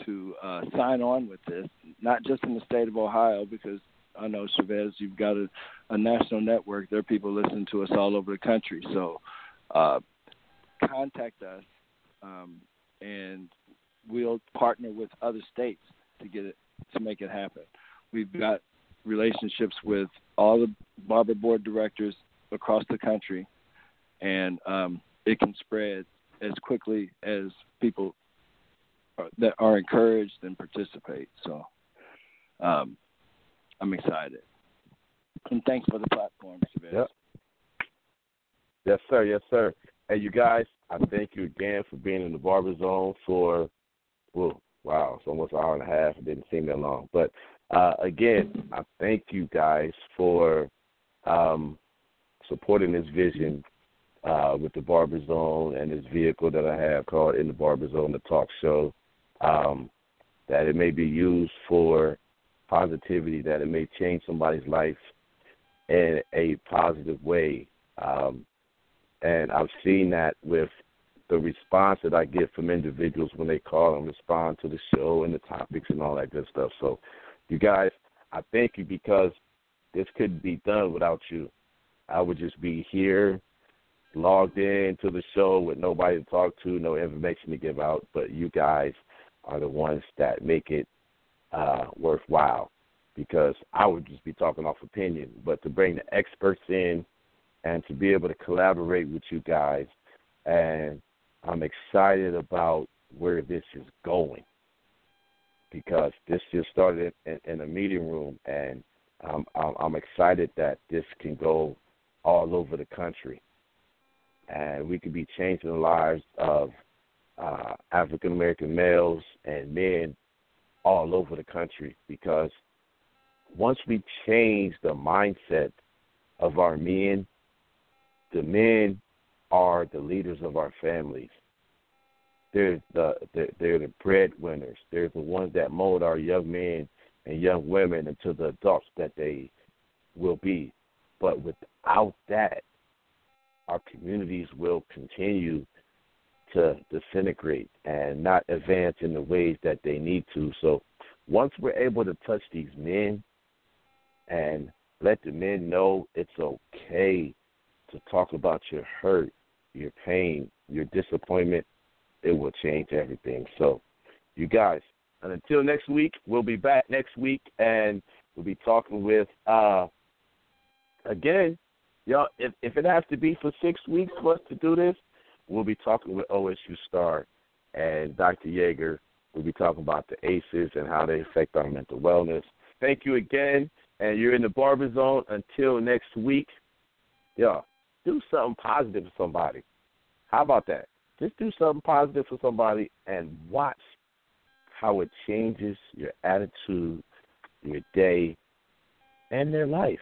E: to uh, sign on with this, not just in the state of Ohio, because I know Chavez, you've got a, a national network. There are people listening to us all over the country. So uh, contact us, um, and we'll partner with other states to get it to make it happen. We've got relationships with all the barber board directors across the country, and um, it can spread as quickly as people are, that are encouraged and participate. So um, I'm excited. And thanks for the platform, Chavez.
B: Yep. Yes, sir. Yes, sir. Hey, you guys, I thank you again for being in the barber zone for, well, wow, it's almost an hour and a half. It didn't seem that long. But uh, again, I thank you guys for um, supporting this vision uh, with the Barber Zone and this vehicle that I have called In the Barber Zone, the talk show. Um, that it may be used for positivity, that it may change somebody's life in a positive way. Um, and I've seen that with the response that I get from individuals when they call and respond to the show and the topics and all that good stuff. So, you guys, I thank you because this couldn't be done without you. I would just be here, logged in to the show with nobody to talk to, no information to give out. But you guys are the ones that make it uh, worthwhile because I would just be talking off opinion. But to bring the experts in and to be able to collaborate with you guys, and I'm excited about where this is going because this just started in, in a meeting room, and um, I'm excited that this can go all over the country, and we could be changing the lives of uh, African American males and men all over the country because once we change the mindset of our men, the men are the leaders of our families. They're the they're the breadwinners. They're the ones that mold our young men and young women into the adults that they will be. But without that, our communities will continue to disintegrate and not advance in the ways that they need to. So once we're able to touch these men and let the men know it's okay to talk about your hurt, your pain, your disappointment, it will change everything. So, you guys, and until next week, we'll be back next week and we'll be talking with, uh, again, y'all, if, if it has to be for six weeks for us to do this, we'll be talking with OSU Star and Dr. Yeager. We'll be talking about the ACEs and how they affect our mental wellness. Thank you again. And you're in the barber zone until next week. Yeah, do something positive for somebody. How about that? Just do something positive for somebody and watch how it changes your attitude, your day, and their life.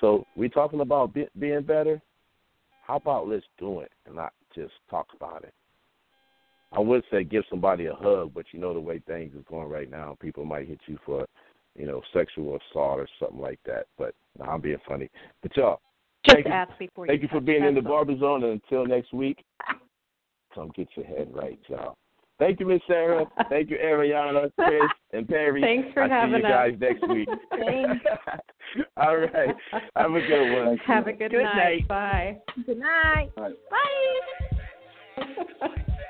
B: So we're talking about be, being better. How about let's do it and not just talk about it? I would say give somebody a hug, but you know the way things is going right now, people might hit you for, you know, sexual assault or something like that. But no, I'm being funny. But y'all,
D: just
B: thank
D: ask
B: you,
D: before
B: thank
D: you
B: you for being in the barber zone. And until next week, come get your head right, y'all. Thank you, Miss Sara. Thank you, Ariana, Chris, and Perry.
D: Thanks for
B: I'll
D: having
B: see you
D: us.
B: guys next week.
D: Thanks.
B: All right. Have a good one.
D: Have a good,
B: Good
D: night.
B: night.
D: Bye.
C: Good night.
E: Bye.
C: Bye.